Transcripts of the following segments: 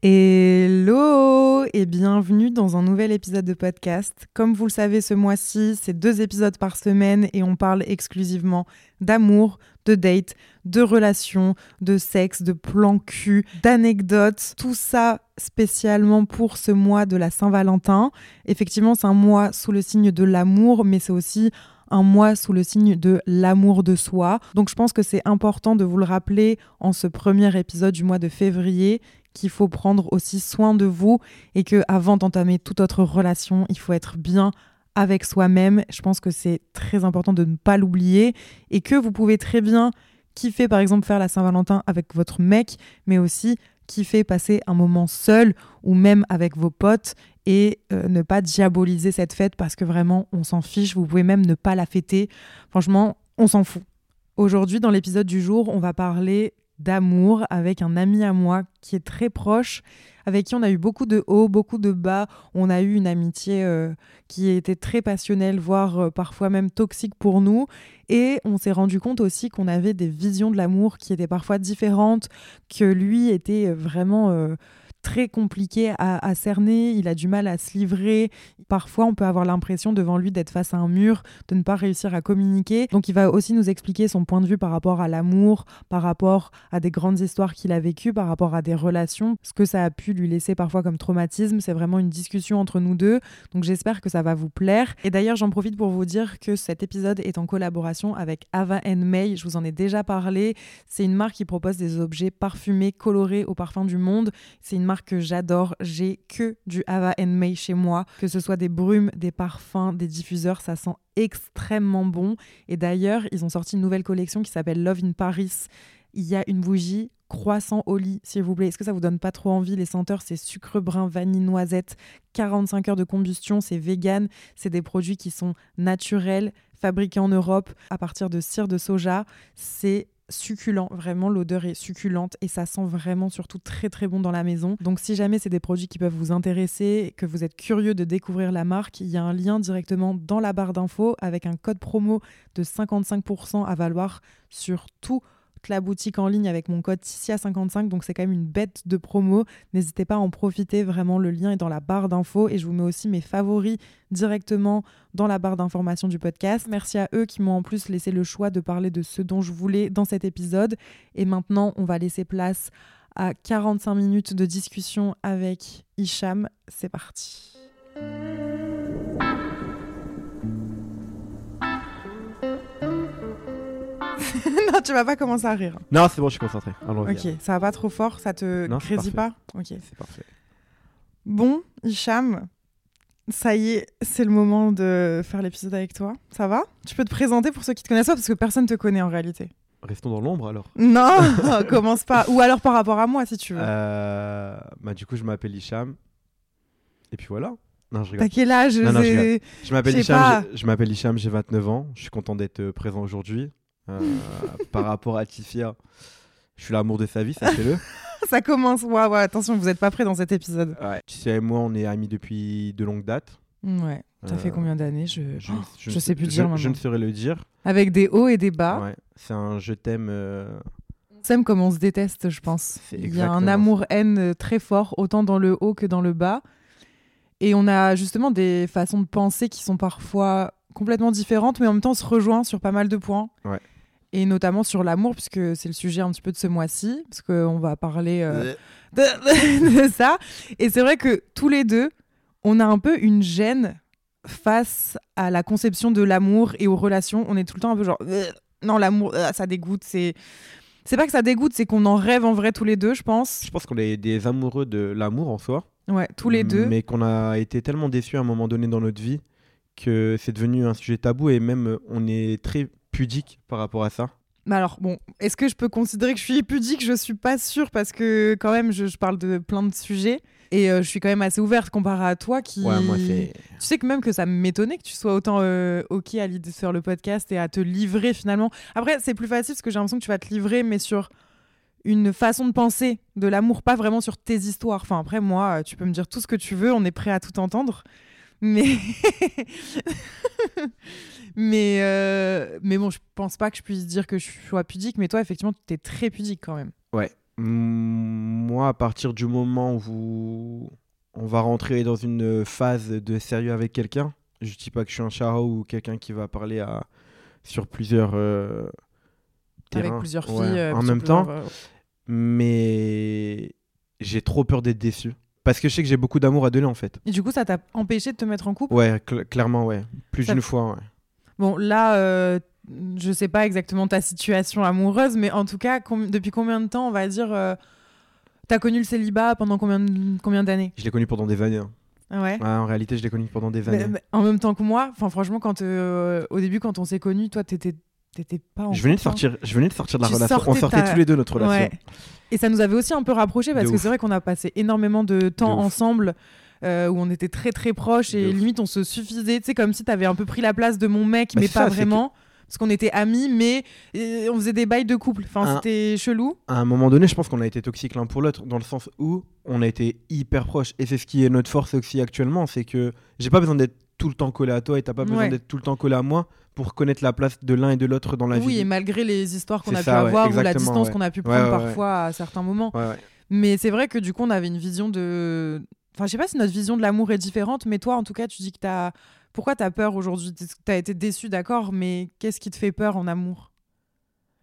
Hello et bienvenue dans un nouvel épisode de podcast. Comme vous le savez, ce mois-ci, c'est deux épisodes par semaine et on parle exclusivement d'amour, de date, de relations, de sexe, de plan cul, d'anecdotes, tout ça spécialement pour ce mois de la Saint-Valentin. Effectivement, c'est un mois sous le signe de l'amour, mais c'est aussi un mois sous le signe de l'amour de soi. Donc je pense que c'est important de vous le rappeler en ce premier épisode du mois de février qu'il faut prendre aussi soin de vous et que avant d'entamer toute autre relation, il faut être bien avec soi-même. Je pense que c'est très important de ne pas l'oublier et que vous pouvez très bien kiffer par exemple faire la Saint-Valentin avec votre mec, mais aussi kiffer passer un moment seul ou même avec vos potes et euh, ne pas diaboliser cette fête parce que vraiment on s'en fiche, vous pouvez même ne pas la fêter. Franchement, on s'en fout. Aujourd'hui, dans l'épisode du jour, on va parler d'amour avec un ami à moi qui est très proche, avec qui on a eu beaucoup de hauts, beaucoup de bas. On a eu une amitié euh, qui était très passionnelle, voire euh, parfois même toxique pour nous. Et on s'est rendu compte aussi qu'on avait des visions de l'amour qui étaient parfois différentes, que lui était vraiment... euh, très compliqué à, cerner, il a du mal à se livrer. Parfois, on peut avoir l'impression devant lui d'être face à un mur, de ne pas réussir à communiquer. Donc, il va aussi nous expliquer son point de vue par rapport à l'amour, par rapport à des grandes histoires qu'il a vécues, par rapport à des relations, ce que ça a pu lui laisser parfois comme traumatisme. C'est vraiment une discussion entre nous deux. Donc, j'espère que ça va vous plaire. Et d'ailleurs, j'en profite pour vous dire que cet épisode est en collaboration avec Ava May. Je vous en ai déjà parlé. C'est une marque qui propose des objets parfumés, colorés au parfum du monde. C'est une marque que j'adore. J'ai que du Ava May chez moi, que ce soit des brumes, des parfums, des diffuseurs, ça sent extrêmement bon. Et d'ailleurs, ils ont sorti une nouvelle collection qui s'appelle Love in Paris. Il y a une bougie croissant au lit, s'il vous plaît. Est-ce que ça vous donne pas trop envie? Les senteurs, c'est sucre brun, vanille, noisette, 45 heures de combustion, c'est vegan, c'est des produits qui sont naturels, fabriqués en Europe à partir de cire de soja. C'est succulent, vraiment l'odeur est succulente et ça sent vraiment surtout très très bon dans la maison. Donc si jamais c'est des produits qui peuvent vous intéresser, que vous êtes curieux de découvrir la marque, il y a un lien directement dans la barre d'infos avec un code promo de 55% à valoir sur tout la boutique en ligne avec mon code TICIA55, donc c'est quand même une bête de promo. N'hésitez pas à en profiter, vraiment le lien est dans la barre d'infos et je vous mets aussi mes favoris directement dans la barre d'information du podcast. Merci à eux qui m'ont en plus laissé le choix de parler de ce dont je voulais dans cet épisode. Et maintenant, on va laisser place à 45 minutes de discussion avec Hicham. C'est parti. non, tu vas pas commencer à rire. Non, c'est bon, je suis concentré. Ok, ça va pas trop fort, ça te Non, pas Ok. C'est parfait. Bon, Hicham, ça y est, c'est le moment de faire l'épisode avec toi. Ça va? Tu peux te présenter pour ceux qui te connaissent pas, parce que personne te connaît en réalité. Restons dans l'ombre alors. Non, commence pas. Ou alors par rapport à moi, si tu veux. Euh, bah, du coup, je m'appelle Hicham. Et puis voilà. Non, je. T'as quel âge? Non, non, je m'appelle Hicham, j'ai- je m'appelle Hicham, j'ai 29 ans. Je suis content d'être euh, présent aujourd'hui. Euh, par rapport à Tifia, je suis l'amour de sa vie, sachez-le. Ça commence. Ouais, ouais, attention, vous êtes pas prêts dans cet épisode. Ouais. Tifia et moi, on est amis depuis de longues dates. Ouais. Ça fait Euh, combien d'années je... Je, Oh, je je ne sais plus dire Je, ne saurais le dire. Avec des hauts et des bas. Ouais. C'est un je t'aime. euh, On s'aime comme on se déteste, je pense. Il y a un amour-haine très fort, autant dans le haut que dans le bas. Et on a justement des façons de penser qui sont parfois complètement différentes, mais en même temps on se rejoint sur pas mal de points. Ouais. Et notamment sur l'amour, puisque c'est le sujet un petit peu de ce mois-ci, parce qu'on va parler euh, de, de ça. Et c'est vrai que tous les deux, on a un peu une gêne face à la conception de l'amour et aux relations. On est tout le temps un peu genre, Euh, non, l'amour, euh, ça dégoûte. C'est c'est pas que ça dégoûte, c'est qu'on en rêve en vrai tous les deux, je pense. Je pense qu'on est des amoureux de l'amour en soi. Ouais, tous les deux. Mais qu'on a été tellement déçus à un moment donné dans notre vie que c'est devenu un sujet tabou et même on est très pudique par rapport à ça Mais alors, bon, est-ce que je peux considérer que je suis pudique? Je suis pas sûre parce que, quand même, je, je parle de plein de sujets. Et euh, je suis quand même assez ouverte comparé à toi qui. Ouais, moi, c'est. Tu sais que même que ça m'étonnait que tu sois autant euh, OK à l'idée de faire le podcast et à te livrer finalement. Après, c'est plus facile parce que j'ai l'impression que tu vas te livrer, mais sur une façon de penser de l'amour, pas vraiment sur tes histoires. Enfin, après, moi, tu peux me dire tout ce que tu veux, on est prêt à tout entendre. Mais. mais, euh, mais bon, je pense pas que je puisse dire que je sois pudique, mais toi, effectivement, tu es très pudique quand même. Ouais. Moi, à partir du moment où on va rentrer dans une phase de sérieux avec quelqu'un, je dis pas que je suis un charo ou quelqu'un qui va parler à... sur plusieurs euh, terrains. Avec plusieurs filles. Ouais, euh, en même temps, euh, mais j'ai trop peur d'être déçu. Parce que je sais que j'ai beaucoup d'amour à donner en fait. Et du coup, ça t'a empêché de te mettre en couple? Ouais, cl- clairement, ouais. Plus d'une fois, ouais. Bon, là, euh, je sais pas exactement ta situation amoureuse, mais en tout cas, com- depuis combien de temps, on va dire, euh, t'as connu le célibat pendant combien, de- combien d'années? Je l'ai connu pendant des années. hein. Ah ouais? Ouais, en réalité, je l'ai connu pendant des années. mais en même temps que moi, enfin franchement, quand euh, au début, quand on s'est connus, toi, t'étais, t'étais pas en Je venais de sortir, je venais de sortir de la Tu relation. On sortait ta- tous les deux notre relation. Ouais. Et ça nous avait aussi un peu rapprochés parce De que c'est vrai qu'on a passé énormément de temps ensemble. Euh, où on était très très proches et limite on se suffisait, tu sais, comme si t'avais un peu pris la place de mon mec, Bah, mais pas ça, vraiment. Parce qu'on était amis, mais on faisait des bails de couple. Enfin, c'était chelou. À un moment donné, je pense qu'on a été toxiques l'un pour l'autre, dans le sens où on a été hyper proches. Et c'est ce qui est notre force aussi actuellement, c'est que j'ai pas besoin d'être tout le temps collé à toi et t'as pas besoin Ouais. d'être tout le temps collé à moi pour connaître la place de l'un et de l'autre dans la oui, vie. et malgré les histoires qu'on a pu ouais, avoir ou la distance ouais. qu'on a pu prendre parfois à certains moments. Mais c'est vrai que du coup, on avait une vision de. Enfin, je sais pas si notre vision de l'amour est différente, mais toi, en tout cas, tu dis que t'as. Pourquoi t'as peur aujourd'hui? T'as été déçu, d'accord, mais qu'est-ce qui te fait peur en amour?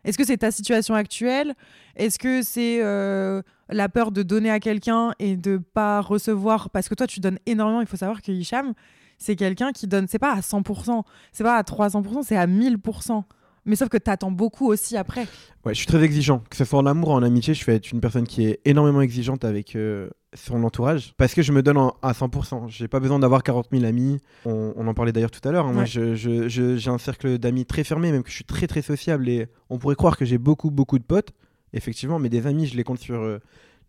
Est-ce que c'est ta situation actuelle? Est-ce que c'est euh, la peur de donner à quelqu'un et de pas recevoir? Parce que toi, tu donnes énormément. Il faut savoir que Hicham, c'est quelqu'un qui donne. C'est pas à 100%, c'est pas à 300%, c'est à 1000%. Mais sauf que t'attends beaucoup aussi après. Ouais, je suis très exigeant. Que ce soit en amour ou en amitié, je vais être une personne qui est énormément exigeante avec euh, son entourage. Parce que je me donne en- à 100%. J'ai pas besoin d'avoir 40 000 amis. On, on en parlait d'ailleurs tout à l'heure. hein. Moi, Ouais. je- je- je- j'ai un cercle d'amis très fermé, même que je suis très très sociable. Et on pourrait croire que j'ai beaucoup beaucoup de potes. Effectivement, mais des amis, je les compte sur euh,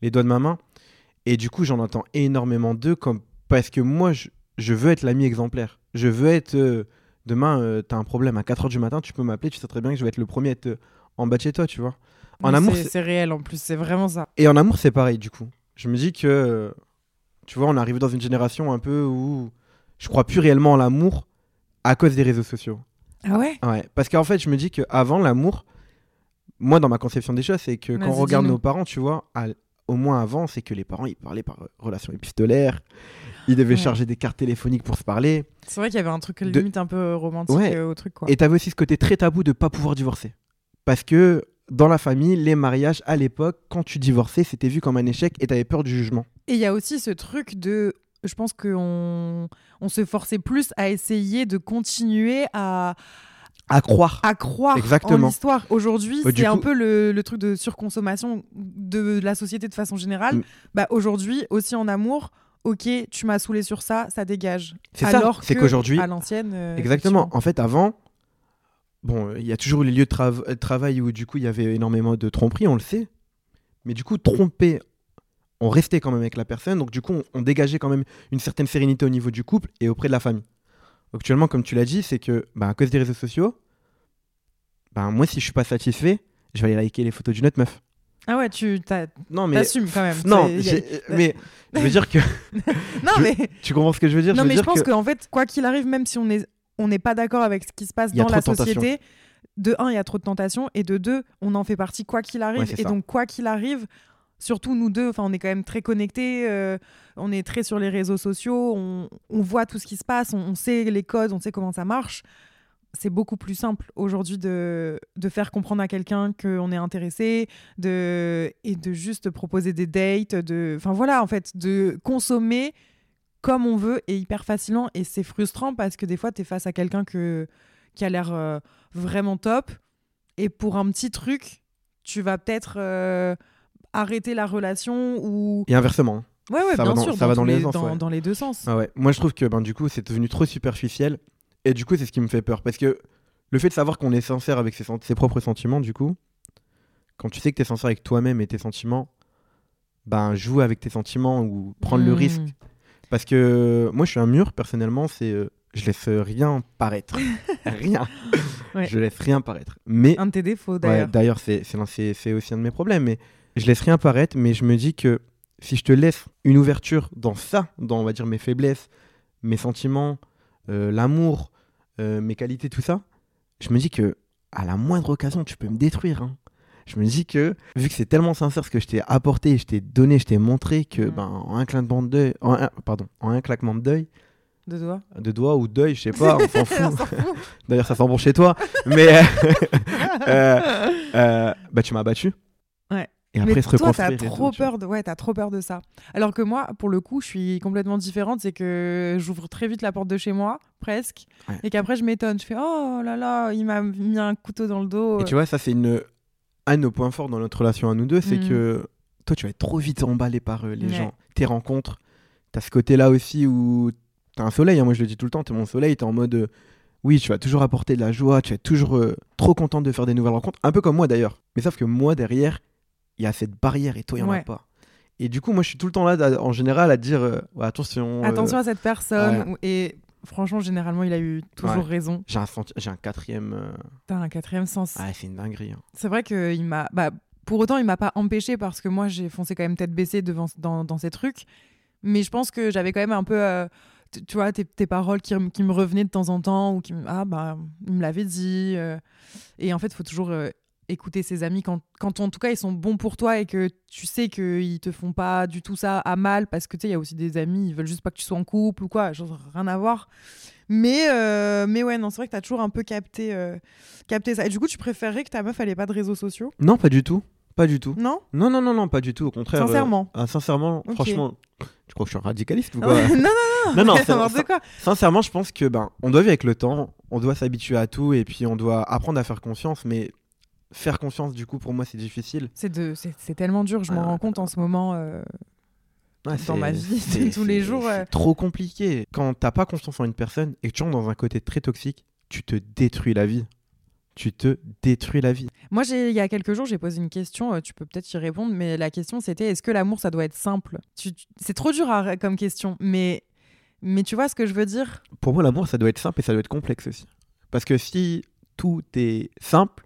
les doigts de ma main. Et du coup, j'en entends énormément d'eux comme... parce que moi, je, je veux être l'ami exemplaire. Je veux être. euh, Demain, euh, t'as un problème à 4h du matin, tu peux m'appeler, tu sais très bien que je vais être le premier à être euh, en bas de chez toi, tu vois. En Mais amour, c'est- réel en plus, c'est vraiment ça. Et en amour, c'est pareil, du coup. Je me dis que, tu vois, on arrive dans une génération un peu où je crois plus réellement en l'amour à cause des réseaux sociaux. Ah ouais? Ouais, parce qu'en fait, je me dis qu'avant, l'amour, moi, dans ma conception des choses, c'est que quand on regarde nos parents, tu vois, à- au moins avant, c'est que les parents, ils parlaient par euh, relation épistolaire, ils devaient Ouais. charger des cartes téléphoniques pour se parler. C'est vrai qu'il y avait un truc De- limite un peu romantique Ouais. au truc quoi. Et t'avais aussi ce côté très tabou de pas pouvoir divorcer. Parce que dans la famille, les mariages, à l'époque, quand tu divorçais, c'était vu comme un échec et t'avais peur du jugement. Et il y a aussi ce truc de. Je pense qu'on on se forçait plus à essayer de continuer à, À croire. à croire Exactement. en l'histoire. Aujourd'hui, du c'est un peu le, le truc de surconsommation de la société de façon générale. Mm. Bah, Aujourd'hui, aussi en amour, ok, tu m'as saoulé sur ça, ça dégage. C'est ça, c'est qu'aujourd'hui- À l'ancienne. euh, Exactement. En fait, avant, bon, euh, il y a toujours eu les lieux de de travail où du coup il y avait énormément de tromperies, on le sait. Mais du coup, tromper, on restait quand même avec la personne. Donc du coup, on, on dégageait quand même une certaine sérénité au niveau du couple et auprès de la famille. Actuellement, comme tu l'as dit, c'est que bah, à cause des réseaux sociaux, bah, moi, si je suis pas satisfait, je vais aller liker les photos d'une autre meuf. Ah ouais, tu t'as- Non, mais. t'assumes quand même. Non, mais je veux dire que. Non, je- mais. Tu comprends ce que je veux dire? Non, veux mais je pense que- qu'en fait, quoi qu'il arrive, même si on est on n'est pas d'accord avec ce qui se passe dans la société, de un, il y a trop de tentations, et de deux, on en fait partie quoi qu'il arrive. Ouais, et ça. donc, quoi qu'il arrive, surtout nous deux, on est quand même très connectés, euh, on est très sur les réseaux sociaux, on, on voit tout ce qui se passe, on, on sait les codes, on sait comment ça marche. C'est beaucoup plus simple aujourd'hui de, de faire comprendre à quelqu'un qu'on est intéressé de, et de juste proposer des dates. De, enfin voilà, en fait, de consommer comme on veut et hyper facilement. Et c'est frustrant parce que des fois, tu es face à quelqu'un que, qui a l'air euh, vraiment top. Et pour un petit truc, tu vas peut-être euh, arrêter la relation ou. Et inversement. Ouais, ouais, ça bien va dans- sûr. ça va dans les les, sens, dans, ouais. dans les deux sens. Ah ouais. Moi, je trouve que ben, du coup, c'est devenu trop superficiel. Et du coup, c'est ce qui me fait peur. Parce que le fait de savoir qu'on est sincère avec ses, propres sentiments, du coup, quand tu sais que tu es sincère avec toi-même et tes sentiments, ben jouer avec tes sentiments ou prendre le Hmm. risque. Parce que moi, je suis un mur, personnellement, c'est euh, je laisse rien paraître. rien. Ouais. Je laisse rien paraître. Mais Un de tes défauts, Ouais, d'ailleurs. D'ailleurs, c'est aussi un de mes problèmes. Mais je laisse rien paraître, mais je me dis que si je te laisse une ouverture dans ça, dans on va dire mes faiblesses, mes sentiments, euh, l'amour, euh, mes qualités, tout ça, je me dis que à la moindre occasion, tu peux me détruire. hein. Je me dis que vu que c'est tellement sincère ce que je t'ai apporté, je t'ai donné, je t'ai montré que Mm. ben en un claquement d'œil, en un- pardon, en un claquement d'œil, De doigts. de doigt ou d'œil, je sais pas, on s'en On fout. s'en fout. D'ailleurs, ça sent bon chez toi. Mais euh, euh, bah, tu m'as battu. Et après, Mais se toi, t'as tout, trop peur de, ouais, t'as trop peur de ça. Alors que moi, pour le coup, je suis complètement différente. C'est que j'ouvre très vite la porte de chez moi, presque, Ouais. et qu'après je m'étonne. Je fais oh là là, il m'a mis un couteau dans le dos. Et tu vois, ça, c'est une... un de nos points forts dans notre relation à nous deux. C'est Mhm. que toi, tu vas être trop vite emballé par euh, les Ouais. gens, tes rencontres. T'as ce côté-là aussi où t'as un soleil. hein, moi, je le dis tout le temps. T'es mon soleil. T'es en mode. euh, oui, tu vas toujours apporter de la joie. Tu vas être toujours euh, trop content de faire des nouvelles rencontres. Un peu comme moi d'ailleurs. Mais sauf que moi, derrière, il y a cette barrière et toi, il n'y en a pas. Et du coup, moi, je suis tout le temps là, en général, à dire euh, attention. euh, Attention à cette personne. ouais. Et franchement, généralement, il a eu toujours Ouais. raison. J'ai un, j'ai un quatrième. euh, T'as un quatrième sens. Ah, c'est une dinguerie. hein. C'est vrai qu'il m'a. Bah, pour autant, il m'a pas empêché parce que moi, j'ai foncé quand même tête baissée devant, dans, dans ces trucs. Mais je pense que j'avais quand même un peu. tu vois, tes, tes paroles qui, qui me revenaient de temps en temps ou qui me. Ah, bah, il me l'avait dit. Et en fait, il faut toujours écouter ses amis quand, quand, en tout cas, ils sont bons pour toi et que tu sais qu'ils te font pas du tout ça à mal parce que tu sais, il y a aussi des amis, ils veulent juste pas que tu sois en couple ou quoi. Genre, rien à voir. Mais, euh, mais ouais, non, c'est vrai que tu as toujours un peu capté, euh, capté ça. Et du coup, tu préférerais que ta meuf, elle ait pas de réseaux sociaux? Non, pas du tout. Pas du tout. Non? Non, non, non, non, pas du tout. Au contraire. euh, Sincèrement? ah, sincèrement, franchement, tu crois que je suis un radicaliste ou non, quoi? non, non, Non, non, n'importe quoi. sincèrement, je pense que ben, on doit vivre avec le temps, on doit s'habituer à tout et puis on doit apprendre à faire confiance. Mais faire confiance, du coup, pour moi, c'est difficile. C'est de, tellement dur, je m'en rends compte en ce moment. euh, Dans ma vie, c'est- tous les jours, c'est ouais. trop compliqué. Quand t'as pas confiance en une personne et que tu entres dans un côté très toxique, tu te détruis la vie. Tu te détruis la vie. Moi, il y a quelques jours, j'ai posé une question, euh, tu peux peut-être y répondre, mais la question c'était est-ce que l'amour, ça doit être simple? Tu- C'est trop dur à- comme question, mais, mais tu vois ce que je veux dire? Pour moi, l'amour, ça doit être simple et ça doit être complexe aussi. Parce que si tout est simple,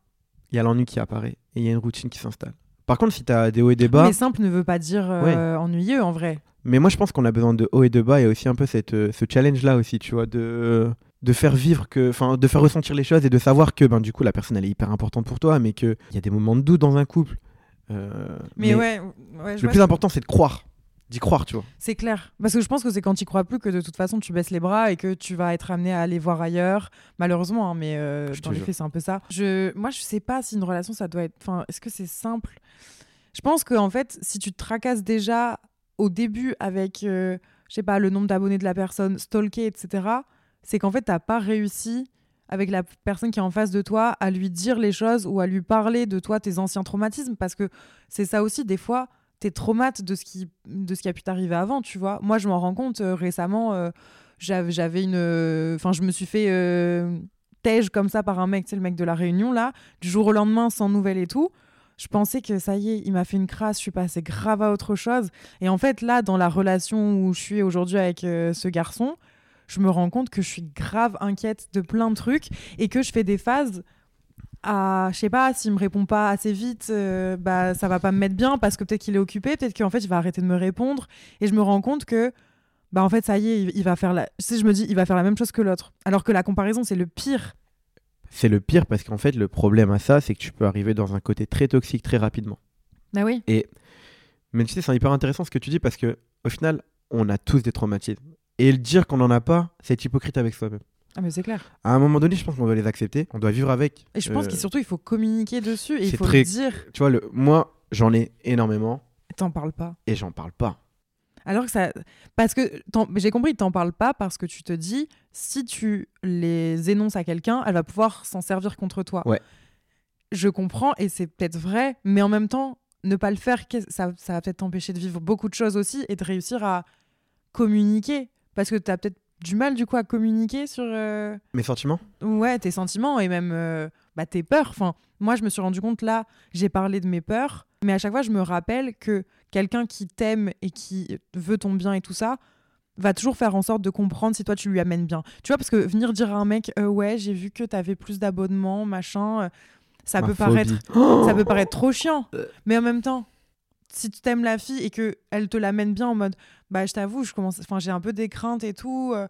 il y a l'ennui qui apparaît et il y a une routine qui s'installe. Par contre, si tu as des hauts et des bas, Mais simple ne veut pas dire euh, ennuyeux en vrai. mais moi je pense qu'on a besoin de hauts et de bas et aussi un peu cette, euh, ce challenge-là aussi, tu vois, de, de faire vivre, que, enfin, de faire ressentir les choses et de savoir que ben, du coup la personne elle est hyper importante pour toi, mais qu'il y a des moments de doute dans un couple. Euh, Mais, ouais, ouais, je le vois plus important c'est de croire, d'y croire, tu vois. C'est clair. Parce que je pense que c'est quand tu crois plus que de toute façon tu baisses les bras et que tu vas être amené à aller voir ailleurs. Malheureusement, hein, mais euh, dans les faits, c'est un peu ça. Je... Moi, je sais pas si une relation, ça doit être. Enfin, est-ce que c'est simple? Je pense que en fait, si tu te tracasses déjà au début avec, euh, je sais pas, le nombre d'abonnés de la personne, stalker, etc., c'est qu'en fait, t'as pas réussi avec la personne qui est en face de toi à lui dire les choses ou à lui parler de toi, tes anciens traumatismes. Parce que c'est ça aussi, des fois, tes traumates de ce qui de ce qui a pu t'arriver avant tu vois. Moi je m'en rends compte euh, récemment euh, j'avais une enfin je me suis fait euh, tège comme ça par un mec c'est le mec de la réunion là. Du jour au lendemain sans nouvelles et tout. Je pensais que ça y est il m'a fait une crasse je suis passée grave à autre chose. Et en fait là dans la relation où je suis aujourd'hui avec euh, ce garçon je me rends compte que je suis grave inquiète de plein de trucs et que je fais des phases à je sais pas s'il me répond pas assez vite euh, bah ça va pas me mettre bien parce que peut-être qu'il est occupé peut-être qu'en fait il va arrêter de me répondre et je me rends compte que bah en fait ça y est il, il va faire la si je me dis il va faire la même chose que l'autre alors que la comparaison c'est le pire C'est le pire parce qu'en fait le problème à ça c'est que tu peux arriver dans un côté très toxique très rapidement. bah oui Mais tu sais, c'est hyper intéressant ce que tu dis parce que au final, on a tous des traumatismes. Et le dire qu'on n'en a pas, c'est être hypocrite avec soi-même. Ah mais c'est clair À un moment donné, je pense qu'on doit les accepter, on doit vivre avec. et je pense Euh, qu'il surtout il faut communiquer dessus et il faut très- dire Tu vois, le... moi, j'en ai énormément t'en parles pas et j'en parle pas. Alors que ça. Parce que. J'ai compris, t'en parles pas parce que tu te dis, si tu les énonces à quelqu'un, elle va pouvoir s'en servir contre toi. Ouais. Je comprends et c'est peut-être vrai, mais en même temps, ne pas le faire, ça, ça va peut-être t'empêcher de vivre beaucoup de choses aussi et de réussir à communiquer. Parce que t'as peut-être du mal du coup à communiquer sur euh, Mes sentiments? Ouais tes sentiments et même euh, bah, tes peurs. Enfin, moi je me suis rendu compte là, j'ai parlé de mes peurs, mais à chaque fois je me rappelle que quelqu'un qui t'aime et qui veut ton bien et tout ça va toujours faire en sorte de comprendre si toi tu lui amènes bien. Tu vois parce que venir dire à un mec euh, ouais j'ai vu que t'avais plus d'abonnements machin, ça Ma peut phobie. paraître ça peut paraître trop chiant. Mais en même temps, si tu t'aimes la fille et que elle te l'amène bien en mode bah je t'avoue, je commence enfin j'ai un peu des craintes et tout, euh,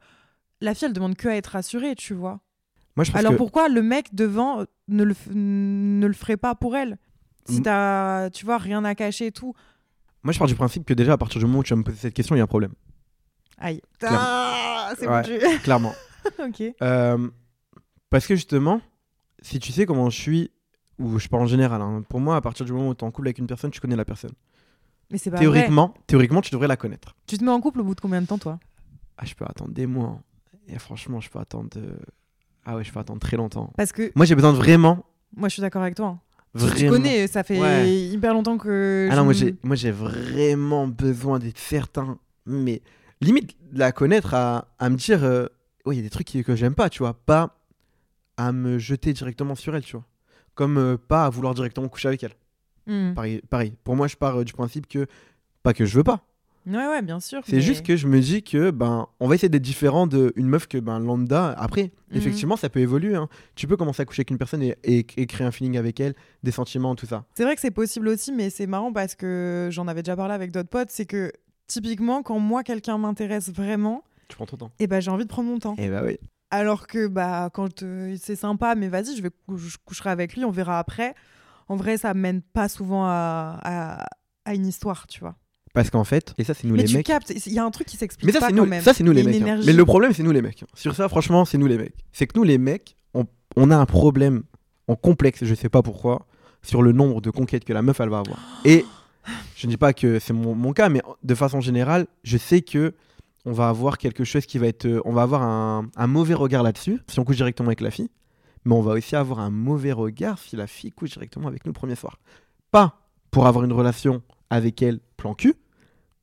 la fille elle demande que à être rassurée, tu vois. Moi, je pense Alors que... pourquoi le mec devant euh, ne le, ne le ferait pas pour elle? Si t'as, tu vois, rien à cacher et tout. Moi, je pars du principe que déjà, à partir du moment où tu vas me poser cette question, il y a un problème. Aïe. Clairement. Ah, c'est Ouais. foutu. Clairement. ok. Euh, parce que justement, si tu sais comment je suis, ou je parle en général, hein, pour moi, à partir du moment où tu es en couple avec une personne, tu connais la personne. Mais c'est pas vrai. Théoriquement, tu devrais la connaître. Tu te mets en couple au bout de combien de temps, toi? Ah, je peux attendre des mois. hein. Et franchement, je peux attendre. euh, Ah ouais, je peux attendre très longtemps. Parce que Moi, j'ai besoin de vraiment. moi, je suis d'accord avec toi. hein. Vraiment. Tu connais, ça fait Ouais. hyper longtemps que. Ah je non, moi j'ai, moi j'ai vraiment besoin d'être certain. Mais limite, la connaître à, à me dire, euh, il y a des trucs que j'aime pas, tu vois. Pas à me jeter directement sur elle, tu vois. Comme euh, pas à vouloir directement coucher avec elle. Hmm. Pareil, pareil. Pour moi, je pars euh, du principe que, pas que je veux pas. Ouais, ouais, bien sûr. C'est mais- juste que je me dis que, ben, on va essayer d'être différent d'une meuf que, ben, lambda. Après, Mhm. effectivement, ça peut évoluer. hein. Tu peux commencer à coucher avec une personne et, et- et créer un feeling avec elle, des sentiments, tout ça. C'est vrai que c'est possible aussi, mais c'est marrant parce que j'en avais déjà parlé avec d'autres potes. C'est que typiquement, quand moi, quelqu'un m'intéresse vraiment, Tu prends ton temps. et ben j'ai envie de prendre mon temps. Eh bah oui. Alors que bah quand euh, c'est sympa, mais vas-y, je vais je coucherai avec lui, on verra après. En vrai, ça mène pas souvent à, à, à une histoire, tu vois. Parce qu'en fait, et ça, c'est nous mais les tu mecs. captes, il y a un truc qui s'explique Mais ça, pas quand nous, même. ça, c'est nous les mecs. hein. Mais le problème, c'est nous les mecs. Sur ça, franchement, c'est nous les mecs. C'est que nous les mecs, on, on a un problème en complexe, je sais pas pourquoi, sur le nombre de conquêtes que la meuf, elle va avoir. Et je ne dis pas que c'est mon, mon cas, mais de façon générale, je sais que on va avoir quelque chose qui va être. euh, On va avoir un, un mauvais regard là-dessus, si on couche directement avec la fille. Mais on va aussi avoir un mauvais regard si la fille couche directement avec nous le premier soir. Pas pour avoir une relation avec elle plan cul,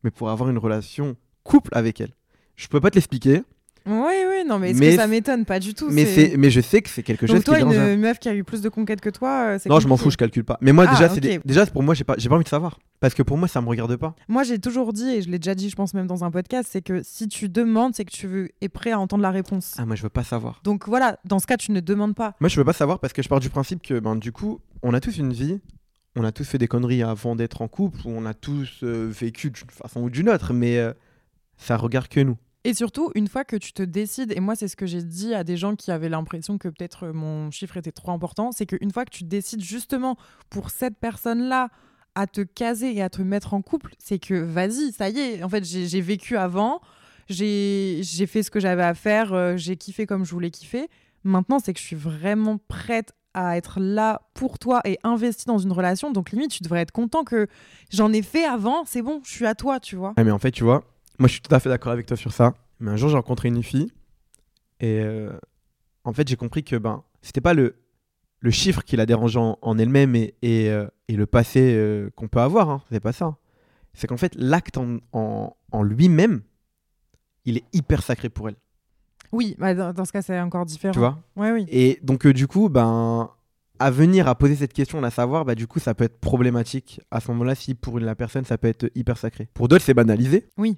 mais pour avoir une relation couple avec elle. Je peux pas te l'expliquer, Oui, oui, non, mais que ça m'étonne pas du tout mais, c'est- mais je sais que c'est quelque chose Donc toi, qui est une meuf qui a eu plus de conquêtes que toi, euh, c'est Non, je m'en fous, je calcule pas. Mais moi, Ah, déjà, c'est des- déjà, pour moi, j'ai pas, j'ai pas envie de savoir. Parce que pour moi, ça me regarde pas. Moi, j'ai toujours dit, et je l'ai déjà dit, je pense même dans un podcast, c'est que si tu demandes, c'est que tu veux, es prêt à entendre la réponse. Ah, moi, je veux pas savoir. Donc voilà, dans ce cas, tu ne demandes pas. Moi, je veux pas savoir parce que je pars du principe que, ben, du coup, on a tous une vie. On a tous fait des conneries avant d'être en couple. Ou on a tous euh, vécu d'une façon ou d'une autre. Mais euh, ça regarde que nous. Et surtout, une fois que tu te décides, et moi c'est ce que j'ai dit à des gens qui avaient l'impression que peut-être euh, mon chiffre était trop important, c'est qu'une fois que tu décides justement pour cette personne-là à te caser et à te mettre en couple, c'est que vas-y, ça y est, en fait j'ai vécu avant, j'ai fait ce que j'avais à faire, euh, j'ai kiffé comme je voulais kiffer. Maintenant, c'est que je suis vraiment prête à être là pour toi et investie dans une relation. Donc limite, tu devrais être content que j'en ai fait avant, c'est bon, je suis à toi, tu vois. Ah, mais en fait, tu vois, moi je suis tout à fait d'accord avec toi sur ça. Mais un jour, j'ai rencontré une fille et euh, en fait, j'ai compris que ben, c'était pas le, le chiffre qui la dérangeait en, en elle-même et, et, euh, et le passé euh, qu'on peut avoir. Hein. C'est pas ça. C'est qu'en fait, l'acte en, en, en lui-même, il est hyper sacré pour elle. Oui, bah, dans, dans ce cas, c'est encore différent. Tu vois? Ouais, oui. Et donc, du coup, ben, à venir à poser cette question, à savoir, bah, du coup, ça peut être problématique à ce moment-là si pour la personne, ça peut être hyper sacré. Pour d'autres, c'est banalisé. Oui,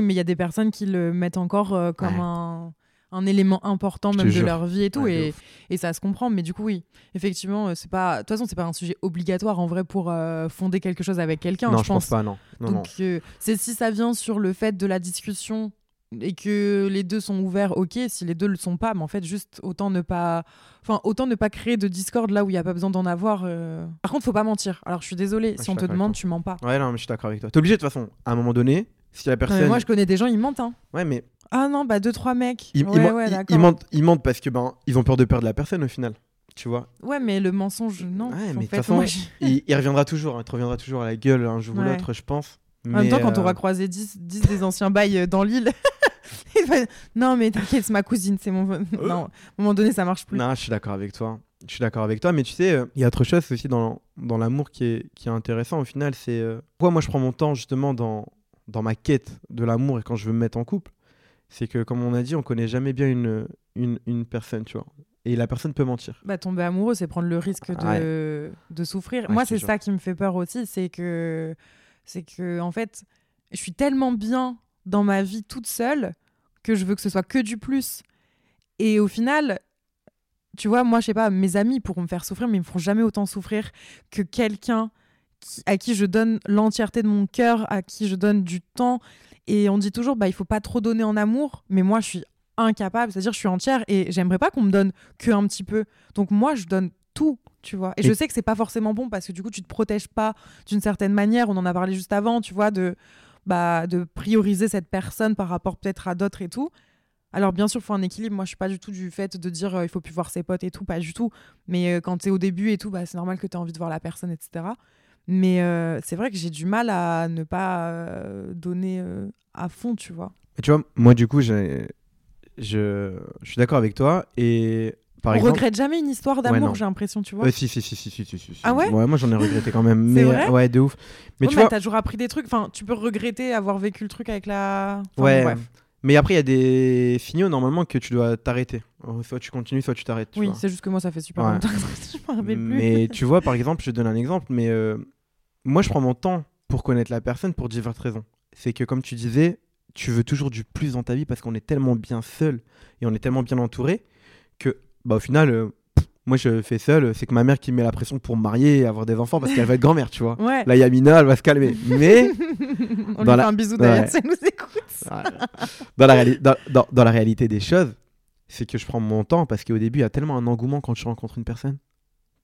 mais il y a des personnes qui le mettent encore euh, comme Ouais. un, un élément important même de jure. leur vie et tout, Ouais, et, ça se comprend. Mais du coup, oui, effectivement, euh, c'est pas. De toute façon, c'est pas un sujet obligatoire en vrai pour euh, fonder quelque chose avec quelqu'un. non, je je pense pas, non. non. Donc, euh, c'est si ça vient sur le fait de la discussion et que les deux sont ouverts, ok. Si les deux le sont pas, mais en fait, juste autant ne pas, enfin, autant ne pas créer de discorde là où il y a pas besoin d'en avoir. euh. Par contre, faut pas mentir. Alors, je suis désolée, je si on te demande, toi. tu mens pas. Ouais, non, mais je suis d'accord avec toi. T'es obligé de toute façon, à un moment donné, si la personne. moi, je connais des gens, ils mentent. Hein. Ouais, mais Ah non, bah deux trois mecs. ils, ils ouais, men- ouais, ils- d'accord. ils mentent, ils mentent parce que ben, ils ont peur de perdre la personne au final. Tu vois Ouais, mais le mensonge, non. Ouais, mais de toute façon, moi, il, il reviendra toujours. hein, Il te reviendra toujours à la gueule un jour ou l'autre, je pense. En même temps, quand euh, t'auras croisé 10, 10 des anciens bails euh, dans l'île, va- non, mais t'inquiète, c'est ma cousine, c'est mon. non, à un moment donné, ça marche plus. Non, je suis d'accord avec toi. Je suis d'accord avec toi, mais tu sais, euh, il y a autre chose aussi dans, dans l'amour qui est, qui est intéressant au final. C'est euh, pourquoi moi je prends mon temps justement dans, dans ma quête de l'amour et quand je veux me mettre en couple. C'est que, comme on a dit, on connaît jamais bien une, une, une personne, tu vois. Et la personne peut mentir. Bah, tomber amoureux, c'est prendre le risque de, de souffrir. Ouais, Moi, c'est ça qui me fait peur aussi, c'est que, c'est que, en fait, je suis tellement bien dans ma vie toute seule que je veux que ce soit que du plus. Et au final, tu vois, moi, je sais pas, mes amis pourront me faire souffrir, mais ils me feront jamais autant souffrir que quelqu'un qui- à qui je donne l'entièreté de mon cœur, à qui je donne du temps. Et on dit toujours, bah, il faut pas trop donner en amour, mais moi, je suis incapable, c'est-à-dire je suis entière et j'aimerais pas qu'on me donne que un petit peu. Donc moi, je donne tout, tu vois. Et, Et- je sais que c'est pas forcément bon parce que du coup, tu te protèges pas d'une certaine manière. On en a parlé juste avant, tu vois, de bah de prioriser cette personne par rapport peut-être à d'autres et tout. Alors bien sûr, il faut un équilibre. Moi, je suis pas du tout du fait de dire euh, il faut plus voir ses potes et tout, pas du tout. Mais euh, quand tu es au début et tout, bah, c'est normal que tu as envie de voir la personne, etc. Mais euh, c'est vrai que j'ai du mal à ne pas euh, donner euh, à fond, tu vois. Mais tu vois, moi, du coup, je, suis d'accord avec toi. Et par on exemple... regrette jamais une histoire d'amour, j'ai l'impression, tu vois. Euh, si, si, si, si, si, Ah ouais, ouais Moi, j'en ai regretté quand même. mais vrai ouais, de ouf. Mais oh, tu mais vois, t'as toujours appris des trucs. Enfin, tu peux regretter avoir vécu le truc avec la. Ouais. Mais après, il y a des signaux normalement que tu dois t'arrêter. Soit tu continues, soit tu t'arrêtes. Oui, c'est juste que moi, ça fait super longtemps que je m'en rappelle plus. Mais tu vois, par exemple, je te donne un exemple, mais moi, je prends mon temps pour connaître la personne pour diverses raisons. C'est que, comme tu disais, tu veux toujours du plus dans ta vie parce qu'on est tellement bien seul et on est tellement bien entouré que, bah, au final, euh, moi, je fais seul. C'est que ma mère qui me met la pression pour me marier et avoir des enfants parce qu'elle va être grand-mère, tu vois. Ouais. Là, Yamina, elle va se calmer. Mais On dans lui la- fait un bisou d'ailleurs Ouais. si elle nous écoute. dans, la réali- dans, dans- dans la réalité des choses, c'est que je prends mon temps parce qu'au début, il y a tellement un engouement quand tu rencontres une personne.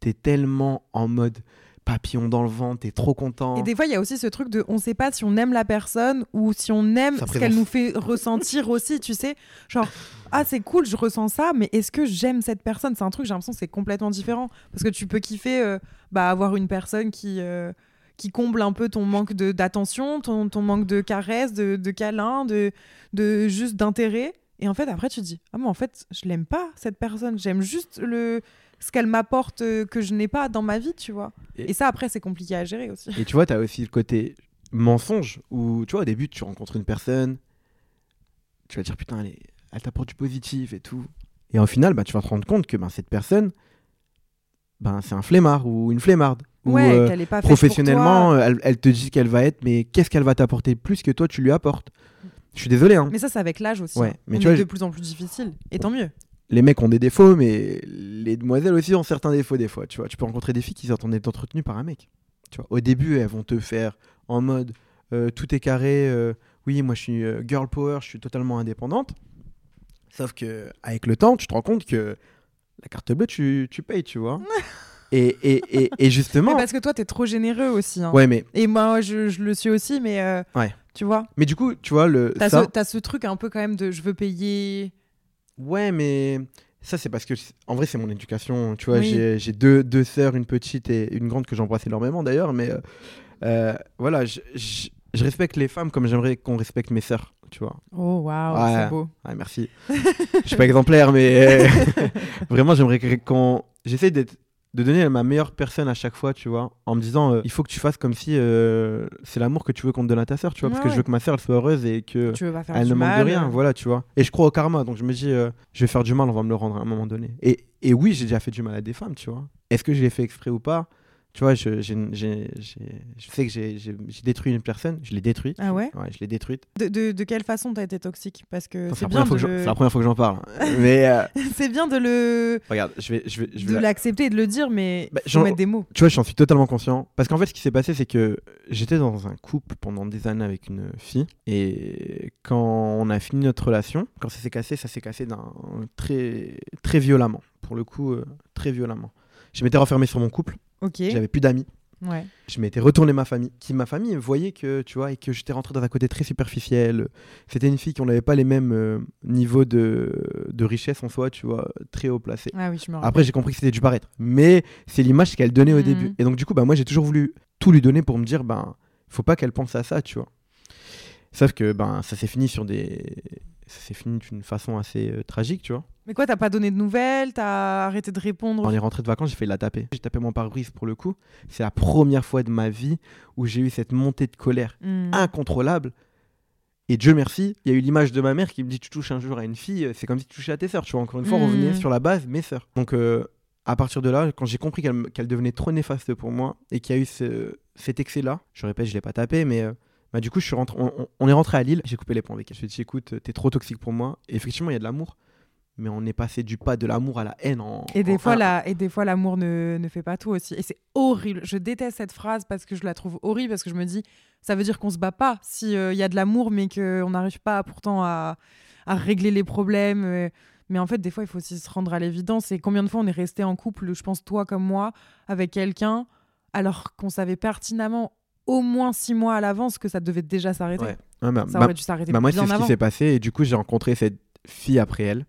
T'es tellement en mode papillon dans le ventre, t'es trop content. Et des fois, il y a aussi ce truc de on sait pas si on aime la personne ou si on aime ce qu'elle nous fait ressentir aussi, tu sais. Genre, ah, c'est cool, je ressens ça, mais est-ce que j'aime cette personne? C'est un truc, j'ai l'impression que c'est complètement différent. Parce que tu peux kiffer euh, bah, avoir une personne qui. euh, qui comble un peu ton manque d'attention, ton, ton manque de caresses, de, de câlins, de, de juste d'intérêt. Et en fait, après, tu te dis, ah, mais en fait, je l'aime pas, cette personne. J'aime juste le, ce qu'elle m'apporte euh, que je n'ai pas dans ma vie, tu vois. Et- Et, ça, après, c'est compliqué à gérer aussi. Et tu vois, t'as aussi le côté mensonge où, tu vois, au début, tu rencontres une personne, tu vas dire putain, elle, est- elle t'apporte du positif et tout. Et au final, bah, tu vas te rendre compte que ben, cette personne, ben, c'est un flemmard ou une flemmarde. Ou, Ouais, euh, qu'elle est pas pour professionnellement, toi. euh, elle, elle te dit qu'elle va être, mais qu'est-ce qu'elle va t'apporter plus que toi, tu lui apportes? Je suis désolé, hein. Mais ça, c'est avec l'âge aussi. Ouais, hein. mais On tu est vois, de plus en plus difficile. Et tant mieux. Les mecs ont des défauts, mais les demoiselles aussi ont certains défauts des fois. Tu vois, tu peux rencontrer des filles qui sont entretenues par un mec. Tu vois, au début, elles vont te faire en mode euh, tout est carré. euh, oui, moi je suis euh, girl power, je suis totalement indépendante. Sauf que avec le temps, tu te rends compte que la carte bleue, tu, tu payes, tu vois. et, et, et, et Mais justement, parce que toi, t'es trop généreux aussi. hein. ouais, mais Et moi, je, je le suis aussi, mais euh, Ouais. tu vois, mais du coup, tu vois le t'as ça. ce, t'as ce truc un peu quand même de je veux payer. Ouais, mais ça, c'est parce que, en vrai, c'est mon éducation. Tu vois, Oui. j'ai deux, deux sœurs, une petite et une grande que j'embrasse énormément d'ailleurs. Mais euh, euh, voilà, je, je- je respecte les femmes comme j'aimerais qu'on respecte mes sœurs. Tu vois. Oh, waouh, Ouais. c'est beau. Ouais, merci. je suis pas exemplaire, mais euh, vraiment, j'aimerais qu'on. J'essaie d'être de donner ma meilleure personne à chaque fois, tu vois, en me disant, euh, il faut que tu fasses comme si euh, c'est l'amour que tu veux qu'on te donne à ta sœur, tu vois, parce Ouais, que je veux que ma sœur elle soit heureuse et que Tu veux pas faire elle du ne manque mal. de rien, voilà, tu vois. Et je crois au karma, donc je me dis, euh, je vais faire du mal, on va me le rendre à un moment donné. Et, et oui, j'ai déjà fait du mal à des femmes, tu vois. Est-ce que je l'ai fait exprès ou pas? Tu vois, je, sais que j'ai détruit une personne, je l'ai détruite. Ah ouais Ouais, je l'ai détruite. De, de, de quelle façon t'as été toxique? Parce que c'est la bien, première fois que j'en- le- c'est la première fois que j'en parle. Mais euh, c'est bien de le regarde, je vais, je vais, je vais de la- l'accepter et de le dire, mais Bah, faut mettre des mots. Tu vois, j'en suis totalement conscient. Parce qu'en fait, ce qui s'est passé, c'est que j'étais dans un couple pendant des années avec une fille. Et quand on a fini notre relation, quand ça s'est cassé, ça s'est cassé d'un très, très violemment. Pour le coup, euh, très violemment. Je m'étais renfermé sur mon couple. Ok. J'avais plus d'amis. Ouais. Je m'étais retourné ma famille. Qui ma famille voyait que tu vois et que j'étais rentré dans un côté très superficiel. C'était une fille qui n'avait pas les mêmes euh, niveaux de, de richesse en soi, tu vois, très haut placé. Ah oui, je. Après, j'ai compris que c'était du paraître. Mais c'est l'image qu'elle donnait au Mhm. début. Et donc, du coup, bah, moi, j'ai toujours voulu tout lui donner pour me dire, ben, faut pas qu'elle pense à ça, tu vois. Sauf que, ben, ça s'est fini sur des. Ça s'est fini d'une façon assez euh, tragique, tu vois. Mais quoi, t'as pas donné de nouvelles? T'as arrêté de répondre On est rentré de vacances, j'ai failli la taper. J'ai tapé mon pare-brise pour le coup. C'est la première fois de ma vie où j'ai eu cette montée de colère Hmm. incontrôlable. Et Dieu merci, il y a eu l'image de ma mère qui me dit tu touches un jour à une fille, c'est comme si tu touchais à tes sœurs. Tu vois, encore une fois, on revenait sur la base, mes sœurs. Donc euh, à partir de là, quand j'ai compris qu'elle devenait trop néfaste pour moi et qu'il y a eu ce- cet excès-là, je répète, je l'ai pas tapé, mais euh, bah, du coup, je suis rentré, on, on- on est rentré à Lille, j'ai coupé les ponts avec elle. Je lui ai dit écoute, t'es trop toxique pour moi. Et effectivement, il y a de l'amour, mais on est passé du pas de l'amour à la haine en. Et des en fois, la, et des fois, l'amour ne, ne fait pas tout aussi. Et c'est horrible. Je déteste cette phrase parce que je la trouve horrible parce que je me dis, ça veut dire qu'on se bat pas si il y a de l'amour, mais qu'on n'arrive pas pourtant à, à régler les problèmes. euh. Mais en fait, des fois, il faut aussi se rendre à l'évidence. Et combien de fois on est resté en couple, je pense toi comme moi, avec quelqu'un, alors qu'on savait pertinemment au moins six mois à l'avance que ça devait déjà s'arrêter. Ouais. Ouais, bah, Ça bah, aurait dû s'arrêter Bah moi, c'est ce qui s'est passé. Et du coup, j'ai rencontré cette fille après elle,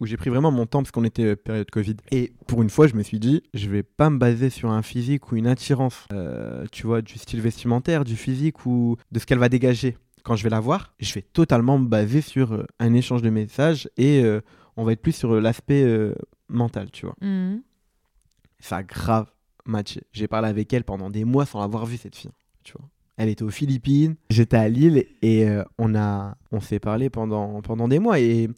où j'ai pris vraiment mon temps parce qu'on était euh, période Covid. Et pour une fois, je me suis dit, je vais pas me baser sur un physique ou une attirance, euh, tu vois, du style vestimentaire, du physique ou de ce qu'elle va dégager. Quand je vais la voir, je vais totalement me baser sur euh, un échange de messages et euh, on va être plus sur l'aspect euh, mental, tu vois. Mhm. Ça a grave matché. J'ai parlé avec elle pendant des mois sans l'avoir vue, cette fille. Tu vois. Elle était aux Philippines, j'étais à Lille et on, a, on s'est parlé pendant, pendant des mois. Et,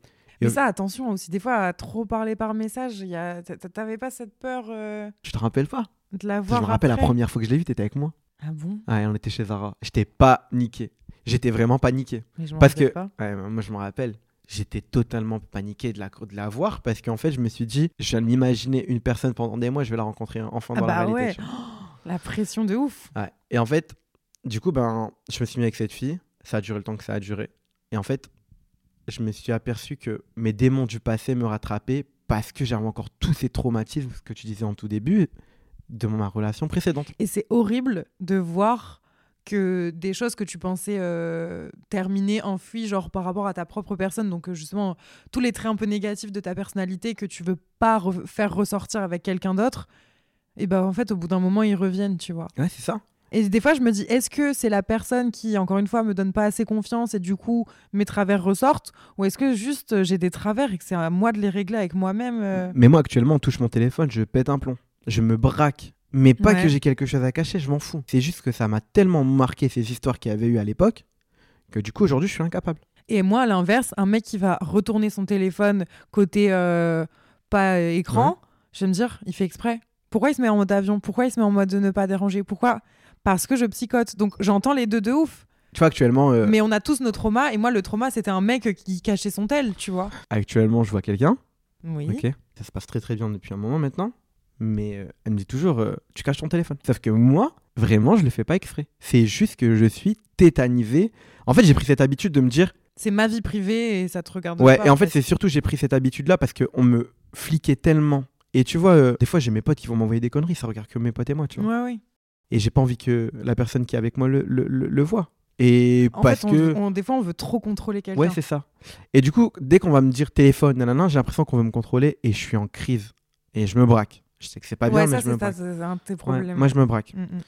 Mais Et- ça, attention aussi, des fois, à trop parler par message, y a... t'a- t'avais pas cette peur euh, tu te rappelles pas? de la Je me rappelle la première fois que je l'ai vue, t'étais avec moi. Ah bon? Ouais, on était chez Zara. J'étais pas niqué. J'étais vraiment paniqué. Mais je Parce que, pas. ouais, moi je me rappelle, j'étais totalement paniqué de la, de la voir parce qu'en fait, je me suis dit, je viens de m'imaginer une personne pendant des mois, je vais la rencontrer enfin Ah dans bah la réalité. ouais. La pression de ouf. Ouais. Et en fait, du coup, ben, je me suis mis avec cette fille. Ça a duré le temps que ça a duré. Et en fait, je me suis aperçu que mes démons du passé me rattrapaient parce que j'avais encore tous ces traumatismes, ce que tu disais en tout début, de ma relation précédente. Et c'est horrible de voir que des choses que tu pensais euh, terminées, enfuies, genre par rapport à ta propre personne, donc euh, justement tous les traits un peu négatifs de ta personnalité que tu veux pas re- faire ressortir avec quelqu'un d'autre, et ben en fait au bout d'un moment ils reviennent, tu vois. Ouais, c'est ça. Et des fois, je me dis, est-ce que c'est la personne qui, encore une fois, me donne pas assez confiance et du coup, mes travers ressortent Ou est-ce que juste euh, j'ai des travers et que c'est à moi de les régler avec moi-même euh? Mais moi, actuellement, on touche mon téléphone, je pète un plomb. Je me braque. Mais pas Ouais. que j'ai quelque chose à cacher, je m'en fous. C'est juste que ça m'a tellement marqué ces histoires qu'il y avait eu à l'époque que du coup, aujourd'hui, je suis incapable. Et moi, à l'inverse, un mec qui va retourner son téléphone côté euh, pas écran, je vais me dire, il fait exprès. Pourquoi il se met en mode avion? Pourquoi il se met en mode de ne pas déranger? Pourquoi? Parce que je psychote. Donc j'entends les deux de ouf. Tu vois, actuellement, euh, Mais on a tous nos traumas. Et moi, le trauma, c'était un mec qui cachait son tel, tu vois. actuellement, je vois quelqu'un. Oui. Ok. Ça se passe très très bien depuis un moment maintenant. Mais euh, elle me dit toujours, euh, tu caches ton téléphone. Sauf que moi, vraiment, je le fais pas exprès. C'est juste que je suis tétanisé. En fait, j'ai pris cette habitude de me dire, C'est ma vie privée et ça te regarde ouais. pas. Et en fait, c'est surtout j'ai pris cette habitude-là parce qu'on me fliquait tellement. Et tu vois, des fois, j'ai mes potes qui vont m'envoyer des conneries. Ça regarde que mes potes et moi, tu vois. Ouais, ouais. Et j'ai pas envie que la personne qui est avec moi le, le, le- le voit. Et En parce fait, on- que. on- des fois, on veut trop contrôler quelqu'un. Ouais, c'est ça. Et du coup, dès qu'on va me dire téléphone, nanana, j'ai l'impression qu'on veut me contrôler et je suis en crise. Et je me braque. Je sais que c'est pas Ouais, bien, ça, mais je me braque. c'est un de tes Ouais, problèmes. moi, je me braque. Mm, mm.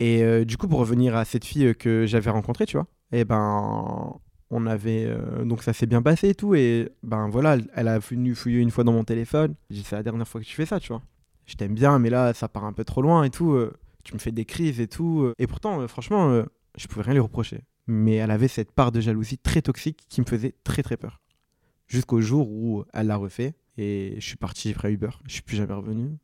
Et euh, du coup, pour revenir à cette fille euh, que j'avais rencontrée, tu vois, et ben, on avait. euh, donc, ça s'est bien passé et tout. Et ben, voilà, elle, elle a venu fouiller une fois dans mon téléphone. J'ai dit, c'est la dernière fois que tu fais ça, tu vois. Je t'aime bien, mais là, ça part un peu trop loin et tout. euh, tu me fais des crises et tout. euh. Et pourtant, euh, franchement, euh, je pouvais rien lui reprocher. Mais elle avait cette part de jalousie très toxique qui me faisait très, très peur. Jusqu'au jour où elle l'a refait. Et je suis parti, j'ai pris Uber. Je suis plus jamais revenu.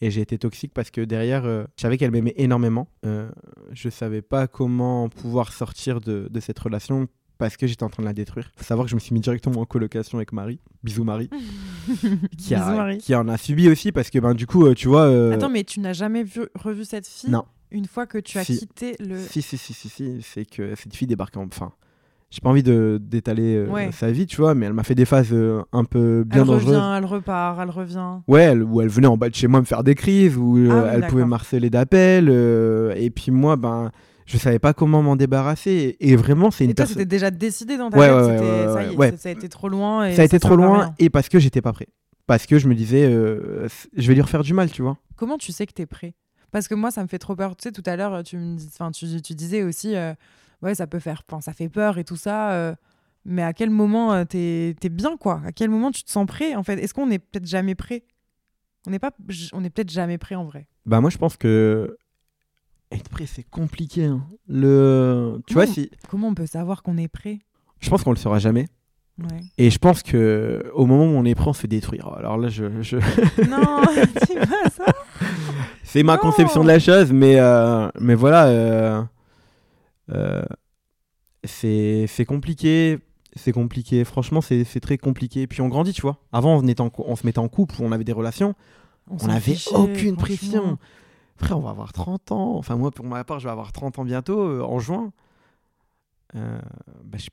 Et j'ai été toxique parce que derrière, je savais qu'elle m'aimait énormément. Euh, je savais pas comment pouvoir sortir de cette relation parce que j'étais en train de la détruire. Faut savoir que je me suis mis directement en colocation avec Marie. Bisous Marie. Qui, a- Bisous, Marie. qui en a subi aussi parce que ben, du coup, euh, tu vois... euh, Attends, mais tu n'as jamais vu, revu cette fille Non. une fois que tu as Si. quitté le. Si, si, si, si, si, c'est que cette fille débarque en... Enfin, j'ai pas envie de d'étaler euh, Ouais. sa vie, tu vois, mais elle m'a fait des phases euh, un peu bien elle dangereuses. revient, elle repart, elle revient. Ouais, elle- où elle venait en bas de chez moi me faire des crises, où euh, Ah oui, elle d'accord. pouvait m'harceler d'appels. euh, et puis moi, ben, je savais pas comment m'en débarrasser. Et, et vraiment, c'est une Et toi, c'était déjà décidé dans ta Ouais, tête. ouais, c'était- ouais, ça y est, ça- a été trop loin. Et Ça a été trop loin rien. et parce que j'étais pas prêt. Parce que je me disais, euh, je vais lui refaire du mal, tu vois. Comment tu sais que t'es prêt? Parce que moi, ça me fait trop peur. Tu sais, tout à l'heure, tu, me dis- tu, tu disais aussi, euh, ouais, ça peut faire, ça fait peur et tout ça. euh, mais à quel moment t'es es bien, quoi? À quel moment tu te sens prêt, en fait? Est-ce qu'on est peut-être jamais prêt? On n'est pas, on est peut-être jamais prêt en vrai. Bah, moi, je pense que. Être prêt, c'est compliqué. hein. Le... Tu vois, Non. si. Comment on peut savoir qu'on est prêt? Je pense qu'on le saura jamais. Ouais. Et je pense que au moment où on est prêt, on se fait détruire. Alors là, je, je- non, dis pas ça? c'est ma Non. conception de la chose, mais, euh, mais voilà, euh, euh, c'est compliqué. C'est compliqué. Franchement, c'est très compliqué. Puis on grandit, tu vois. Avant, on, était en on se mettait en couple, on avait des relations. On s'en n'avait fichait, aucune pression. Frère, on va avoir 30 ans. Enfin, moi, pour ma part, je vais avoir 30 ans bientôt, euh, en juin. Euh, bah, je-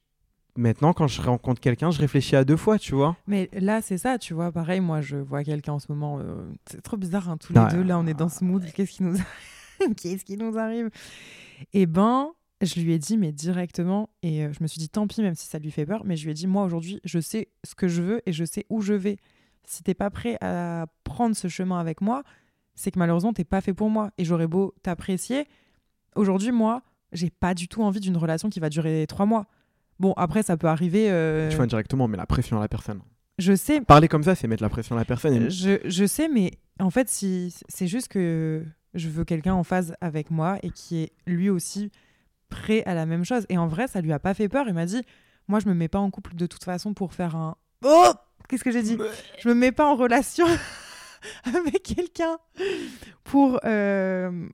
Maintenant, quand je rencontre quelqu'un, je réfléchis à deux fois, tu vois. Mais là, c'est ça, tu vois. Pareil, moi, je vois quelqu'un en ce moment. euh, c'est trop bizarre, hein, tous Ouais. les deux. Là, on est dans ce mood. Qu'est-ce qui nous arrive Qu'est-ce qui nous arrive? Eh ben, je lui ai dit, mais directement. Et je me suis dit, tant pis, même si ça lui fait peur. Mais je lui ai dit, moi, aujourd'hui, je sais ce que je veux et je sais où je vais. Si t'es pas prêt à prendre ce chemin avec moi, c'est que malheureusement, t'es pas fait pour moi. Et j'aurais beau t'apprécier. Aujourd'hui, moi, j'ai pas du tout envie d'une relation qui va durer trois mois. Bon, après, ça peut arriver. euh, Tu vois directement, mais la pression à la personne. je sais, Parler comme ça, c'est mettre la pression à la personne. et- je, je sais, mais en fait, si, c'est juste que je veux quelqu'un en phase avec moi et qui est lui aussi prêt à la même chose. Et en vrai, ça lui a pas fait peur. Il m'a dit Moi, je me mets pas en couple de toute façon pour faire un. Oh Qu'est-ce que j'ai dit? Je me mets pas en relation avec quelqu'un pour. euh,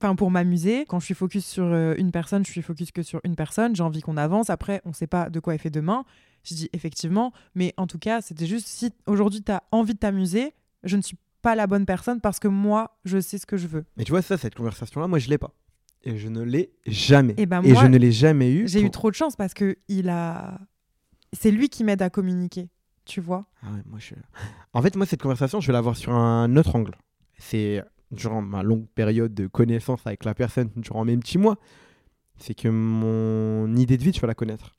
Enfin, pour m'amuser, quand je suis focus sur euh, une personne, je suis focus que sur une personne. J'ai envie qu'on avance. Après, on sait pas de quoi est fait demain. Je dis effectivement, mais en tout cas, c'était juste si aujourd'hui tu as envie de t'amuser, je ne suis pas la bonne personne parce que moi, je sais ce que je veux. Mais tu vois, ça, cette conversation-là, moi, je l'ai pas. Et je ne l'ai jamais. Et ben Et je ne l'ai jamais eu. j'ai eu trop de chance parce que il a. C'est lui qui m'aide à communiquer, tu vois. Ah. En fait, moi, cette conversation, je vais l'avoir sur un autre angle. C'est durant ma longue période de connaissance avec la personne, durant mes petits mois, c'est que mon idée de vie, tu vas la connaître.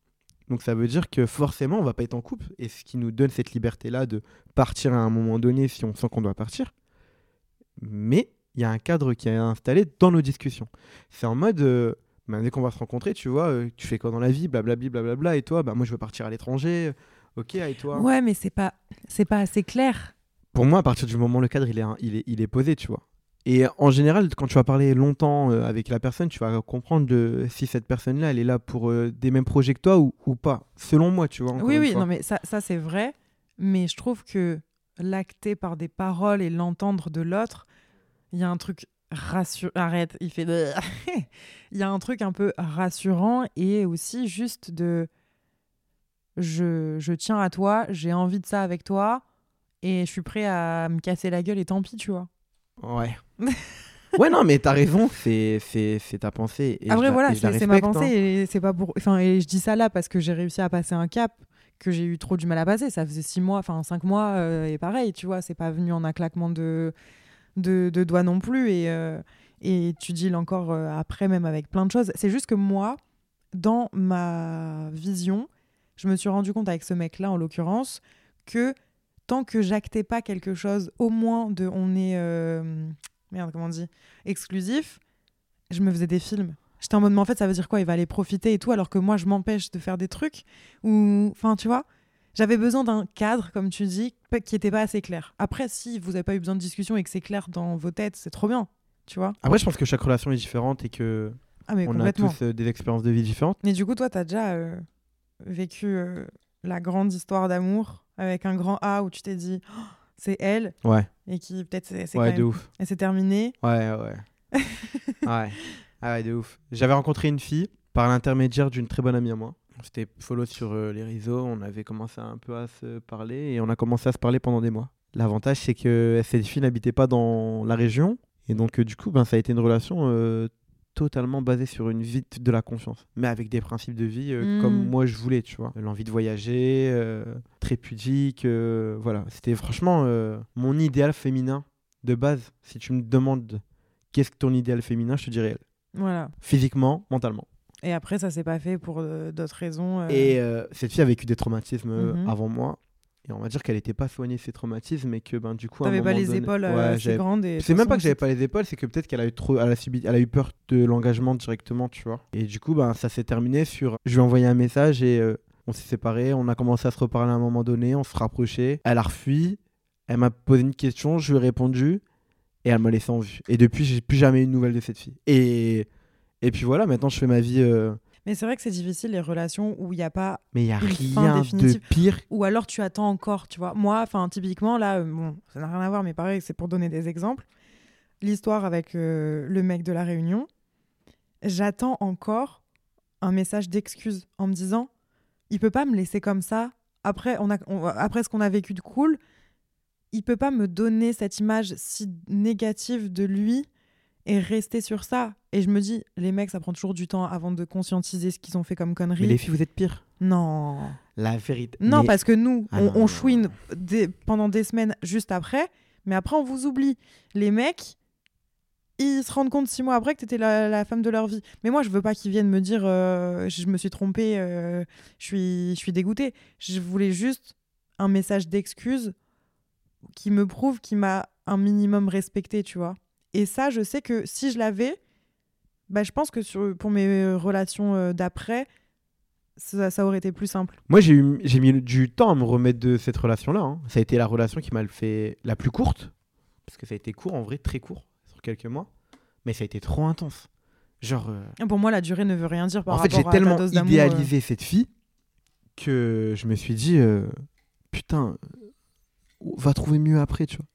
Donc ça veut dire que forcément, on va pas être en couple. Et ce qui nous donne cette liberté-là de partir à un moment donné si on sent qu'on doit partir. Mais il y a un cadre qui est installé dans nos discussions. C'est en mode, euh, bah, dès qu'on va se rencontrer, tu vois, euh, tu fais quoi dans la vie, blablabli, blablabla, et toi, bah, moi je veux partir à l'étranger, ok, et toi? Ouais, mais c'est pas, c'est pas assez clair. pour moi, à partir du moment où le cadre il est, il est, il est posé, tu vois. Et en général, quand tu vas parler longtemps euh, avec la personne, tu vas comprendre de, si cette personne-là, elle est là pour euh, des mêmes projets que toi ou, ou pas. Selon moi, tu vois. oui, oui, fois. non, mais ça, ça c'est vrai. Mais je trouve que l'acter par des paroles et l'entendre de l'autre, il y a un truc rassurant. Arrête, il fait. de- Il y a un truc un peu rassurant et aussi juste de. Je, je tiens à toi, j'ai envie de ça avec toi et je suis prêt à me casser la gueule et tant pis, tu vois. Ouais. ouais, non, mais t'as raison, c'est c'est- c'est ta pensée. Et Après, voilà, et je la c'est c'est ma pensée hein. et c'est pas pour. Enfin, et je dis ça là parce que j'ai réussi à passer un cap que j'ai eu trop du mal à passer. Ça faisait six mois, enfin cinq mois euh, et pareil, tu vois, c'est pas venu en un claquement de, de, de doigts non plus et, euh, et tu deals encore euh, après, même avec plein de choses. C'est juste que moi, dans ma vision, je me suis rendu compte avec ce mec-là en l'occurrence que tant que j'actais pas quelque chose, au moins de on est. euh, merde, comment on dit Exclusif, je me faisais des films. J'étais en mode, mais en fait, ça veut dire quoi? Il va aller profiter et tout, alors que moi, je m'empêche de faire des trucs. Ou, enfin, tu vois, j'avais besoin d'un cadre, comme tu dis, qui n'était pas assez clair. Après, si vous n'avez pas eu besoin de discussion et que c'est clair dans vos têtes, c'est trop bien, tu vois. Après, je pense que chaque relation est différente et que Ah, mais on a tous euh, des expériences de vie différentes. Mais du coup, toi, t'as déjà euh, vécu euh, la grande histoire d'amour avec un grand A où tu t'es dit, Oh, c'est elle, Ouais, et qui peut-être c'est c'est ouais, quand de même- ouf. Et c'est terminé. Ouais, ouais. ouais. Ah ouais, de ouf. J'avais rencontré une fille par l'intermédiaire d'une très bonne amie à moi. On s'était follow sur euh, les réseaux, on avait commencé un peu à se parler et on a commencé à se parler pendant des mois. L'avantage, c'est que cette fille n'habitait pas dans la région et donc euh, du coup, ben, ça a été une relation euh, totalement basée sur une vie de la confiance, mais avec des principes de vie euh, Mm. comme moi je voulais, tu vois. L'envie de voyager, euh, très pudique, euh, voilà. C'était franchement mon idéal féminin de base. Si tu me demandes qu'est-ce que ton idéal féminin, je te dirais elle. Voilà. Physiquement, mentalement. Et après, ça s'est pas fait pour d'autres raisons. Et cette fille a vécu des traumatismes Mhm. avant moi. Et on va dire qu'elle n'était pas soignée de ces traumatismes et que ben, du coup. T'avais pas les donné- épaules euh, Ouais, assez grandes. et C'est même pas que j'avais pas les épaules, c'est que peut-être qu'elle a eu trop, elle a subi, elle a eu peur de l'engagement directement, tu vois. Et du coup, ben ça s'est terminé sur, je lui ai envoyé un message et euh, on s'est séparés, on a commencé à se reparler à un moment donné, on se rapprochait. Elle a refui, elle m'a posé une question, je lui ai répondu et elle m'a laissé en vue. Et depuis, j'ai plus jamais eu de nouvelles de cette fille. Et et puis voilà, maintenant je fais ma vie. euh, Mais c'est vrai que c'est difficile les relations où il n'y a pas. Mais il y a rien de pire. Ou alors tu attends encore, tu vois. Moi, enfin, typiquement, là, euh, bon, ça n'a rien à voir, mais pareil, c'est pour donner des exemples. L'histoire avec euh, le mec de la Réunion, j'attends encore un message d'excuse en me disant il peut pas me laisser comme ça. Après, on a, on- après ce qu'on a vécu de cool, il peut pas me donner cette image si négative de lui et rester sur ça. Et je me dis, les mecs, ça prend toujours du temps avant de conscientiser ce qu'ils ont fait comme conneries. Mais les filles, vous êtes pires. Non. La vérité. Non, Mais- parce que nous, Ah on, non, on non, chouine non. des- pendant des semaines juste après, mais après, on vous oublie. Les mecs, ils se rendent compte six mois après que t'étais la, la femme de leur vie. Mais moi, je veux pas qu'ils viennent me dire euh, je me suis trompée, euh, je suis, je suis dégoûtée. Je voulais juste un message d'excuse qui me prouve qu'il m'a un minimum respecté, tu vois. Et ça, je sais que si je l'avais, bah, je pense que sur, pour mes euh, relations euh, d'après, ça, ça aurait été plus simple. Moi, j'ai mis du temps à me remettre de cette relation-là. hein. Ça a été la relation qui m'a fait la plus courte. Parce que ça a été court, en vrai, très court, sur quelques mois. Mais ça a été trop intense. Genre, euh, Pour moi, la durée ne veut rien dire par en fait, j'ai tellement idéalisé cette fille que je me suis dit, euh, putain, va trouver mieux après, tu vois.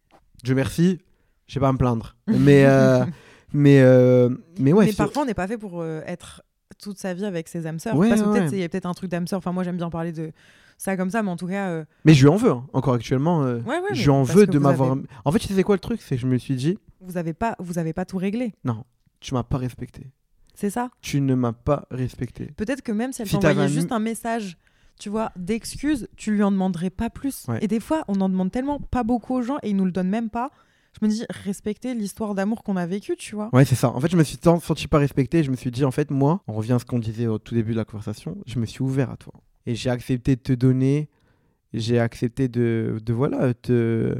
Dieu merci, je sais pas à me plaindre. Mais, euh, mais, euh, mais ouais, mais parfois, on n'est pas fait pour euh, être toute sa vie avec ses âmes sœurs. Ouais, Parce que ouais, peut-être ouais. il y a peut-être un truc d'âme sœur. Enfin, moi, j'aime bien parler de ça comme ça, mais en tout cas, mais je lui en veux, hein, encore actuellement. ouais, ouais, je lui en veux de m'avoir. avez- En fait, tu sais quoi le truc C'est que je me suis dit, Vous avez pas, vous avez pas tout réglé. non, tu m'as pas respecté. C'est ça. Tu ne m'as pas respecté. Peut-être que même si elle Si t'envoyait juste un message, tu vois, d'excuses, tu lui en demanderais pas plus. Ouais. Et des fois, on en demande tellement pas beaucoup aux gens et ils nous le donnent même pas. Je me dis, respecter l'histoire d'amour qu'on a vécue, tu vois. Ouais, c'est ça. En fait, je me suis tant senti pas respecté. Je me suis dit, en fait, moi, on revient à ce qu'on disait au tout début de la conversation, je me suis ouvert à toi. Et j'ai accepté de te donner. J'ai accepté de, de voilà, te.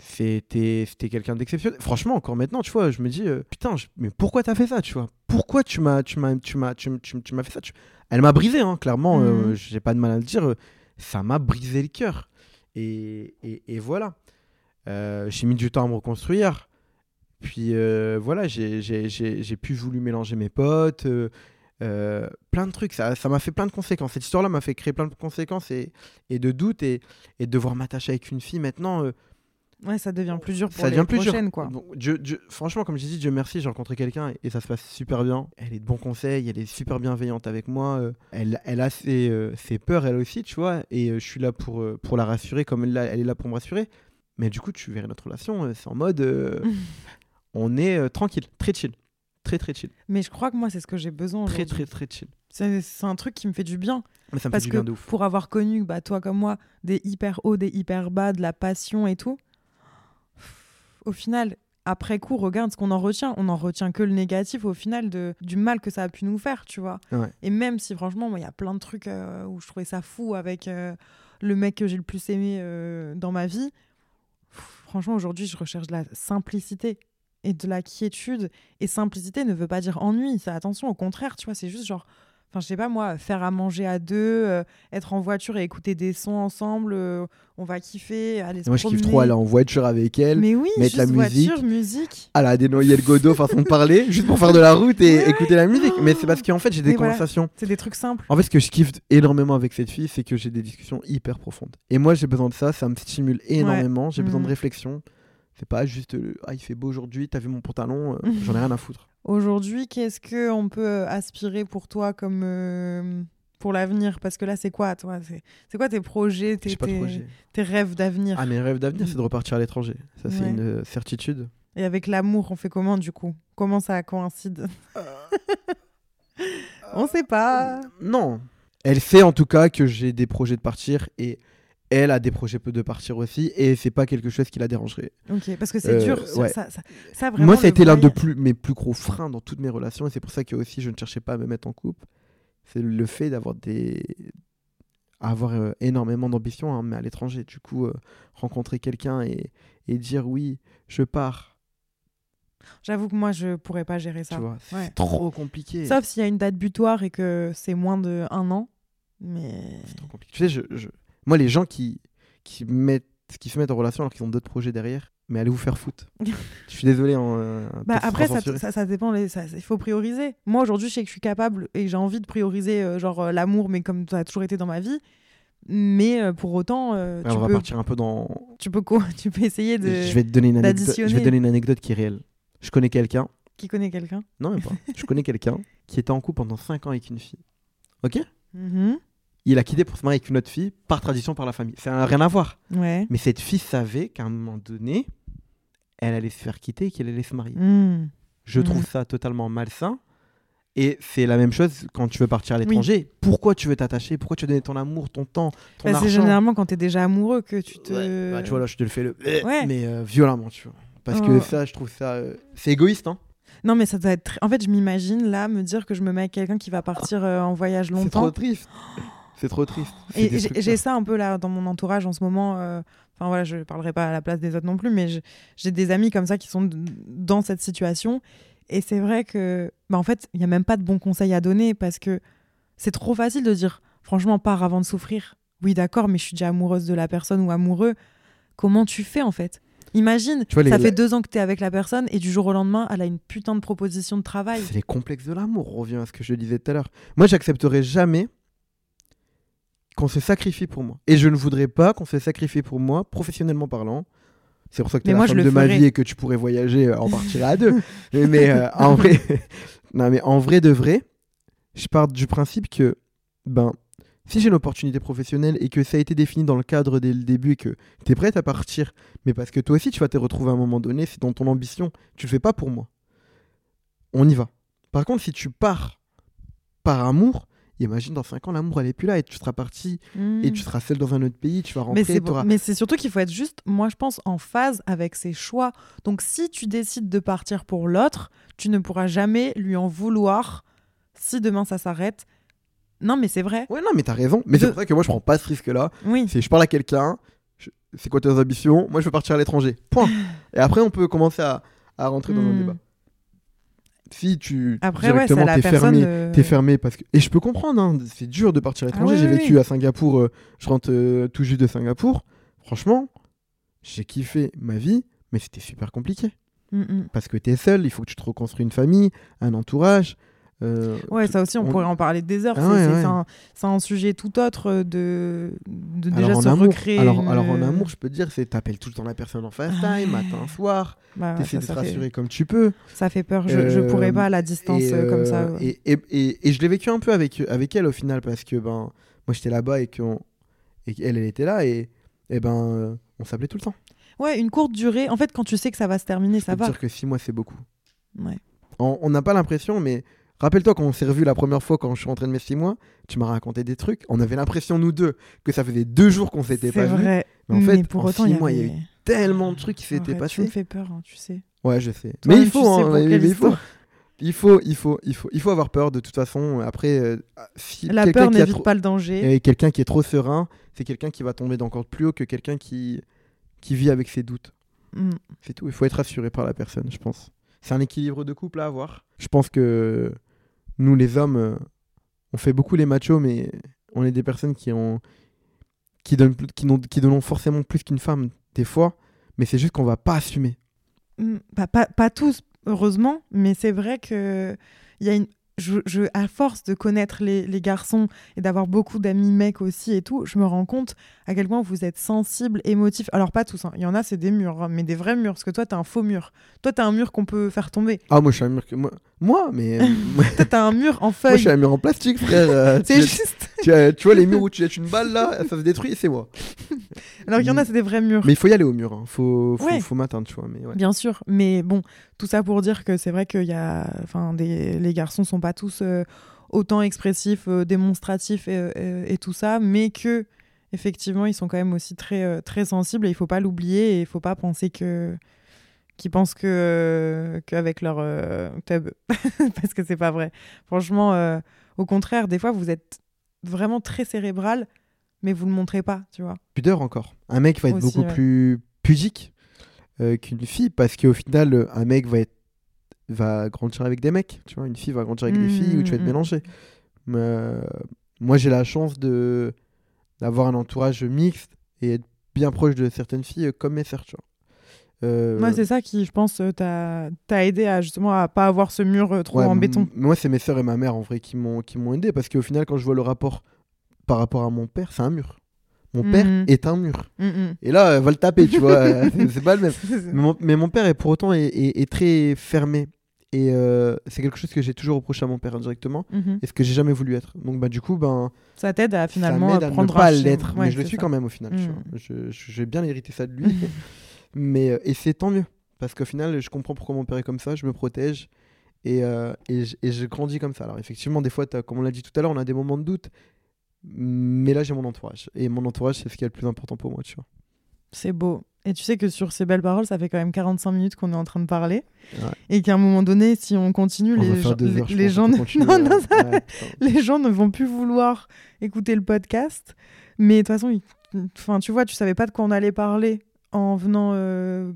C'était c'était quelqu'un d'exceptionnel. Franchement, encore maintenant, tu vois, je me dis, euh, putain, je- mais pourquoi t'as fait ça, tu vois? Pourquoi tu m'as tu m'as tu m'as tu, tu m'as fait ça tu- Elle m'a brisé, hein, clairement. euh, Mhm. j'ai pas de mal à le dire. euh, ça m'a brisé le cœur. Et, et, et voilà. Euh, j'ai mis du temps à me reconstruire. Puis euh, voilà, j'ai plus voulu mélanger mes potes. euh, plein de trucs. Ça ça m'a fait plein de conséquences. Cette histoire-là m'a fait créer plein de conséquences et, et de doutes. Et, et de devoir m'attacher avec une fille maintenant, euh, Ouais, ça devient plus dur pour ça les devient plus dur. prochaines, quoi. Bon, franchement, comme j'ai dit, Dieu merci, j'ai rencontré quelqu'un et, et ça se passe super bien. Elle est de bons conseils, elle est super bienveillante avec moi. euh, elle, elle a ses, ses peurs, elle aussi, tu vois. Et je suis là pour, pour la rassurer comme elle, elle est là pour me rassurer. Mais du coup, tu verrais notre relation, euh, c'est en mode. euh, on est euh, tranquille, très chill. Très, très chill. Mais je crois que moi, c'est ce que j'ai besoin. Très, très, très chill. C'est un truc qui me fait du bien. Mais ça me Parce fait du que bien de ouf. pour avoir connu, bah, toi comme moi, des hyper hauts, des hyper bas, de la passion et tout, au final, après coup, regarde ce qu'on en retient. On en retient que le négatif au final de, du mal que ça a pu nous faire, tu vois. Ouais. Et même si franchement, il y a plein de trucs euh, où je trouvais ça fou avec euh, le mec que j'ai le plus aimé euh, dans ma vie, franchement, aujourd'hui, je recherche de la simplicité et de la quiétude. Et simplicité ne veut pas dire ennui. Ça, attention, au contraire, tu vois, c'est juste genre, enfin, je sais pas moi, faire à manger à deux, euh, être en voiture et écouter des sons ensemble, euh, on va kiffer, aller se Moi, je kiffe promener. trop aller en voiture avec elle. Mais oui, mettre la musique. voiture, musique. à la dénoyer le godo façon de parler, juste pour faire de la route et ouais. écouter la musique. Mais c'est parce qu'en fait, j'ai des Mais voilà. conversations. C'est des trucs simples. En fait, ce que je kiffe énormément avec cette fille, c'est que j'ai des discussions hyper profondes. Et moi, j'ai besoin de ça, ça me stimule énormément. J'ai besoin de Mhm. réflexion. C'est pas juste euh, ah il fait beau aujourd'hui, t'as vu mon pantalon, euh, j'en ai rien à foutre. Aujourd'hui, qu'est-ce que on peut euh, aspirer pour toi comme euh, pour l'avenir? Parce que là, c'est quoi, toi? C'est quoi tes projets, tes, tes- projet. tes rêves d'avenir? Ah mes rêves d'avenir, c'est de repartir à l'étranger. Ça c'est une euh, certitude. Et avec l'amour, on fait comment du coup? Comment ça coïncide? On sait pas. Non. Elle sait en tout cas que j'ai des projets de partir et elle a des projets de partir aussi et c'est pas quelque chose qui la dérangerait. Ok, parce que c'est Euh, dur. ça- ouais. Ça, ça- ça, vraiment, Moi, ça a été l'un de plus, mes plus gros freins dans toutes mes relations et c'est pour ça que aussi je ne cherchais pas à me mettre en couple. C'est le fait d'avoir des avoir euh, énormément d'ambition, hein, mais à l'étranger. Du coup, euh, rencontrer quelqu'un et, et dire oui, je pars. J'avoue que moi, je pourrais pas gérer ça. Tu vois, c'est Ouais. trop compliqué. Sauf s'il y a une date butoir et que c'est moins de un an. Mais C'est trop compliqué. Tu sais, je, je- moi, les gens qui, qui, mettent, qui se mettent en relation alors qu'ils ont d'autres projets derrière, mais allez vous faire foutre. je suis désolé. hein, euh, Bah, après, ça, censuré. ça, ça dépend. les- ça- Il faut prioriser. Moi, aujourd'hui, je sais que je suis capable et j'ai envie de prioriser euh, genre euh, l'amour, mais comme ça a toujours été dans ma vie. Mais pour autant, Ouais, tu, on va partir un peu dans. tu, peux co- tu peux essayer de. Je vais te donner une anecdote. Je vais te donner une anecdote qui est réelle. Je connais quelqu'un. Qui connaît quelqu'un? Non, même pas. je connais quelqu'un qui était en couple pendant 5 ans avec une fille. Ok? Mhm. Il a quitté pour se marier avec une autre fille par tradition par la famille. Ça n'a rien à voir. Ouais. Mais cette fille savait qu'à un moment donné, elle allait se faire quitter et qu'elle allait se marier. Mm. Je trouve ça totalement malsain. Et c'est la même chose quand tu veux partir à l'étranger. Pourquoi tu veux t'attacher? Pourquoi tu veux donner ton amour, ton temps, ton Bah, c'est argent? généralement quand t'es déjà amoureux que tu te. Ouais, bah, tu vois, là, je te le fais le. Ouais. Mais euh, violemment, tu vois. Parce que Oh. ça, je trouve ça. euh, C'est égoïste, hein Non, mais ça doit être. En fait, je m'imagine là me dire que je me mets avec quelqu'un qui va partir euh, en voyage C'est trop longtemps. triste. C'est trop triste. Et j'ai- ça un peu là dans mon entourage en ce moment. euh, Enfin voilà, je parlerai pas à la place des autres non plus, mais j'ai des amis comme ça qui sont dans cette situation. Et c'est vrai que, bah, en fait, il y a même pas de bons conseils à donner parce que c'est trop facile de dire, franchement, pars avant de souffrir. Oui, d'accord, mais je suis déjà amoureuse de la personne ou amoureux. Comment tu fais en fait? Imagine, Tu vois, ça fait deux ans que tu es avec la personne et du jour au lendemain, elle a une putain de proposition de travail. C'est les complexes de l'amour. On revient à ce que je disais tout à l'heure. Moi, j'accepterai jamais qu'on se sacrifie pour moi. Et je ne voudrais pas qu'on se sacrifie pour moi, professionnellement parlant. C'est pour ça que tu es Mais la moi, femme de ma vie et que tu pourrais voyager, euh, en partir à deux. mais mais, euh, en vrai, non, mais en vrai de vrai, je pars du principe que ben si j'ai une opportunité professionnelle et que ça a été défini dans le cadre dès le début et que tu es prête à partir, mais parce que toi aussi tu vas te retrouver à un moment donné, c'est dans ton ambition, tu le fais pas pour moi. On y va. Par contre, si tu pars par amour, imagine dans 5 ans l'amour elle est plus là et tu seras parti et Mm. tu seras seul dans un autre pays, tu vas rentrer, mais c'est surtout qu'il faut être juste, moi je pense, en phase avec ses choix. Donc si tu décides de partir pour l'autre, tu ne pourras jamais lui en vouloir si demain ça s'arrête. Non mais c'est vrai. Ouais, non, mais t'as raison. Mais c'est pour ça que moi je prends pas ce risque-là. Oui. C'est je parle à quelqu'un, je- c'est quoi tes ambitions? Moi je veux partir à l'étranger. Point. et après on peut commencer à, à rentrer dans un Hmm. débat. Si tu Après directement t'es fermé, de- t'es fermé parce que et je peux comprendre, hein, c'est dur de partir à l'étranger. Ah oui, J'ai vécu oui. à Singapour, euh, je rentre euh, tout juste de Singapour. Franchement, j'ai kiffé ma vie, mais c'était super compliqué Mm, mm. parce que t'es seul, il faut que tu te reconstruis une famille, un entourage. Euh, Ouais, ça aussi, on, on- pourrait en parler des heures. Ah c'est, ouais, ouais. un, sujet tout autre euh, de, de déjà alors, se amour, recréer. alors, une- alors en amour, je peux te dire, c'est t'appelles tout le temps la personne en FaceTime, Ah ouais. matin, soir, Bah, t'essaies de te fait- rassurer comme tu peux. ça fait peur. Je, je Euh, pourrais pas à la distance et, euh, comme ça. et, et, et- je l'ai vécu un peu avec, avec elle au final parce que ben, moi j'étais là-bas et qu'elle elle était là et, et ben on s'appelait tout le temps. Ouais, une courte durée. En fait, quand tu sais que ça va se terminer, Je ça peux va. dire que six mois c'est beaucoup. Ouais. On n'a pas l'impression, mais rappelle-toi quand on s'est revu la première fois quand je suis rentré de mes six mois, tu m'as raconté des trucs. On avait l'impression nous deux que ça faisait deux jours qu'on s'était pas vrai. Mais en fait, pour en autant, six il y mois, il y a eu tellement de trucs qui s'étaient Arrête, Tu passés. me fais peur, hein, tu sais. Ouais, je sais. Mais il faut, hein, pour mais- mais il faut, il faut, il faut, il faut, il faut avoir peur de toute façon. Après, euh, si La peur n'évite trop- pas le danger. Et quelqu'un qui est trop serein, c'est quelqu'un qui va tomber d'encore plus haut que quelqu'un qui, qui vit avec ses doutes. Mm. C'est tout. Il faut être assuré par la personne, je pense. C'est un équilibre de couple à avoir. Je pense que nous, les hommes, euh, on fait beaucoup les machos, mais on est des personnes qui ont qui donnent qui, donnent forcément plus qu'une femme des fois, mais c'est juste qu'on va pas assumer. Mm, bah, pas, pas tous, heureusement, mais c'est vrai que y a une. Je, je- à force de connaître les, les garçons et d'avoir beaucoup d'amis mecs aussi et tout, je me rends compte à quel point vous êtes sensibles, émotifs. Alors, pas tous, hein. il y en a, c'est des murs, hein, mais des vrais murs, parce que toi, t'as un faux mur. Toi, t'as un mur qu'on peut faire tomber. Ah, moi, je suis un mur que moi, moi mais euh, moi, Toi, t'as un mur en feuille. suis un mur en plastique, frère. euh, C'est juste. tu, vois les murs où tu jettes une balle là, ça se détruit, c'est moi. Alors, il y en a, c'est des vrais murs. Mais il faut y aller au mur, hein. faut, faut, Ouais. faut m'atteindre, tu vois. Mais ouais. Bien sûr, mais bon, tout ça pour dire que c'est vrai que y a, enfin, des, les garçons sont pas tous euh, autant expressifs, euh, démonstratifs et, et tout ça, mais que effectivement ils sont quand même aussi très très sensibles et il faut pas l'oublier et il faut pas penser que qu'ils pensent que euh, qu'avec leur euh, tub parce que c'est pas vrai. Franchement, euh, au contraire, des fois vous êtes vraiment très cérébral, mais vous le montrez pas, tu vois. Pudeur encore. Un mec va être Aussi, beaucoup ouais. plus pudique euh, qu'une fille parce qu'au final, un mec va être va grandir avec des mecs, tu vois. Une fille va grandir avec des filles où tu vas être Mm, mm, mm. mélangé. Mais, moi, j'ai la chance de d'avoir un entourage mixte et être bien proche de certaines filles comme mes sœurs, tu vois. Euh, Moi, c'est ça qui, je pense, euh, t'a aidé à justement à pas avoir ce mur euh, trop ouais, en béton. Moi, c'est mes sœurs et ma mère en vrai qui m'ont qui m'ont aidé parce qu'au final, quand je vois le rapport par rapport à mon père, c'est un mur. Mon père Mhm. est un mur. Mm. Et là, euh, va le taper, tu vois. euh, c'est- pas le même. Mais mon, mais mon père est pour autant est, est- est très fermé. Et euh, c'est quelque chose que j'ai toujours reproché à mon père indirectement Mhm. et ce que j'ai jamais voulu être. Donc bah du coup ben Ça t'aide à finalement ça à prendre ne pas l'être, Ouais, mais je le suis ça. quand même au final. Je, je- j'ai bien hérité ça de lui, mais euh, et c'est tant mieux parce qu'au final je comprends pourquoi mon père est comme ça, je me protège et, euh, et, je, et je grandis comme ça. Alors effectivement des fois comme on l'a dit tout à l'heure on a des moments de doute, mais là j'ai mon entourage et mon entourage c'est ce qui est le plus important pour moi, tu vois. C'est beau. Et tu sais que sur ces belles paroles, ça fait quand même 45 minutes qu'on est en train de parler. Ouais. Et qu'à un moment donné, si on continue, On les, gens, les, les ne... peut continuer, non, non, ouais. ça- Ouais, putain. les gens ne vont plus vouloir écouter le podcast. Mais de toute façon, enfin, tu vois, tu savais pas de quoi on allait parler en venant euh,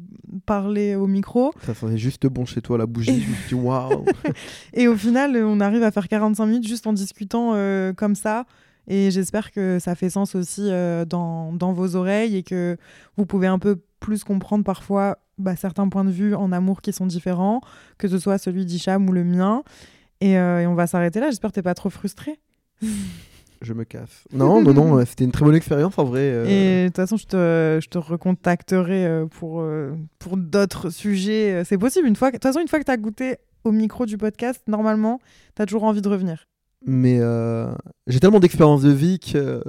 parler au micro. Ça sentait juste bon chez toi la bougie, je me dit waouh. Et au final, on arrive à faire 45 minutes juste en discutant euh, comme ça. Et j'espère que ça fait sens aussi euh, dans, dans vos oreilles et que vous pouvez un peu plus comprendre parfois bah, certains points de vue en amour qui sont différents, que ce soit celui d'Hicham ou le mien. Et, et on va s'arrêter là. J'espère que t'es pas trop frustré. je me casse. Non, non, non, euh, c'était une très bonne expérience en vrai. euh, Et de toute façon, je te, je te recontacterai euh, pour, pour d'autres sujets. C'est possible. Une fois, de toute façon, une fois que tu as goûté au micro du podcast, normalement, tu as toujours envie de revenir. Mais euh, j'ai tellement d'expérience de vie que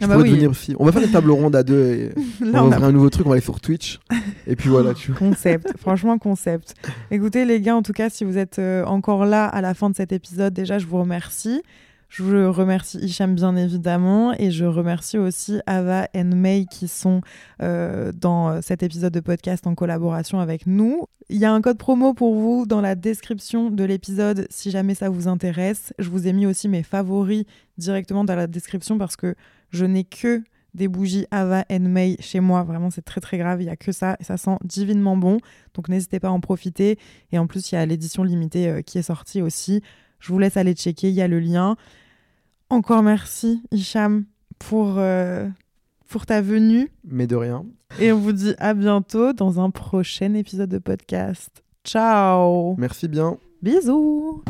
je Ah bah oui. devenir aussi. On va faire une table ronde à deux et on Là, va on a ouvrir un nouveau truc, on va aller sur Twitch. Et puis voilà, tu vois. Concept, franchement concept. Écoutez les gars, en tout cas, si vous êtes encore là à la fin de cet épisode, déjà je vous remercie. Je remercie Hicham bien évidemment et je remercie aussi Ava et May qui sont euh, dans euh, cet épisode de podcast en collaboration avec nous. Il y a un code promo pour vous dans la description de l'épisode si jamais ça vous intéresse. Je vous ai mis aussi mes favoris directement dans la description parce que je n'ai que des bougies Ava and May chez moi. Vraiment, c'est très très grave. Il n'y a que ça et ça sent divinement bon. Donc n'hésitez pas à en profiter. Et en plus, il y a l'édition limitée euh, qui est sortie aussi. Je vous laisse aller checker. Il y a le lien. Encore merci, Hicham, pour, euh, pour ta venue. Mais de rien. Et on vous dit à bientôt dans un prochain épisode de podcast. Ciao Merci bien. Bisous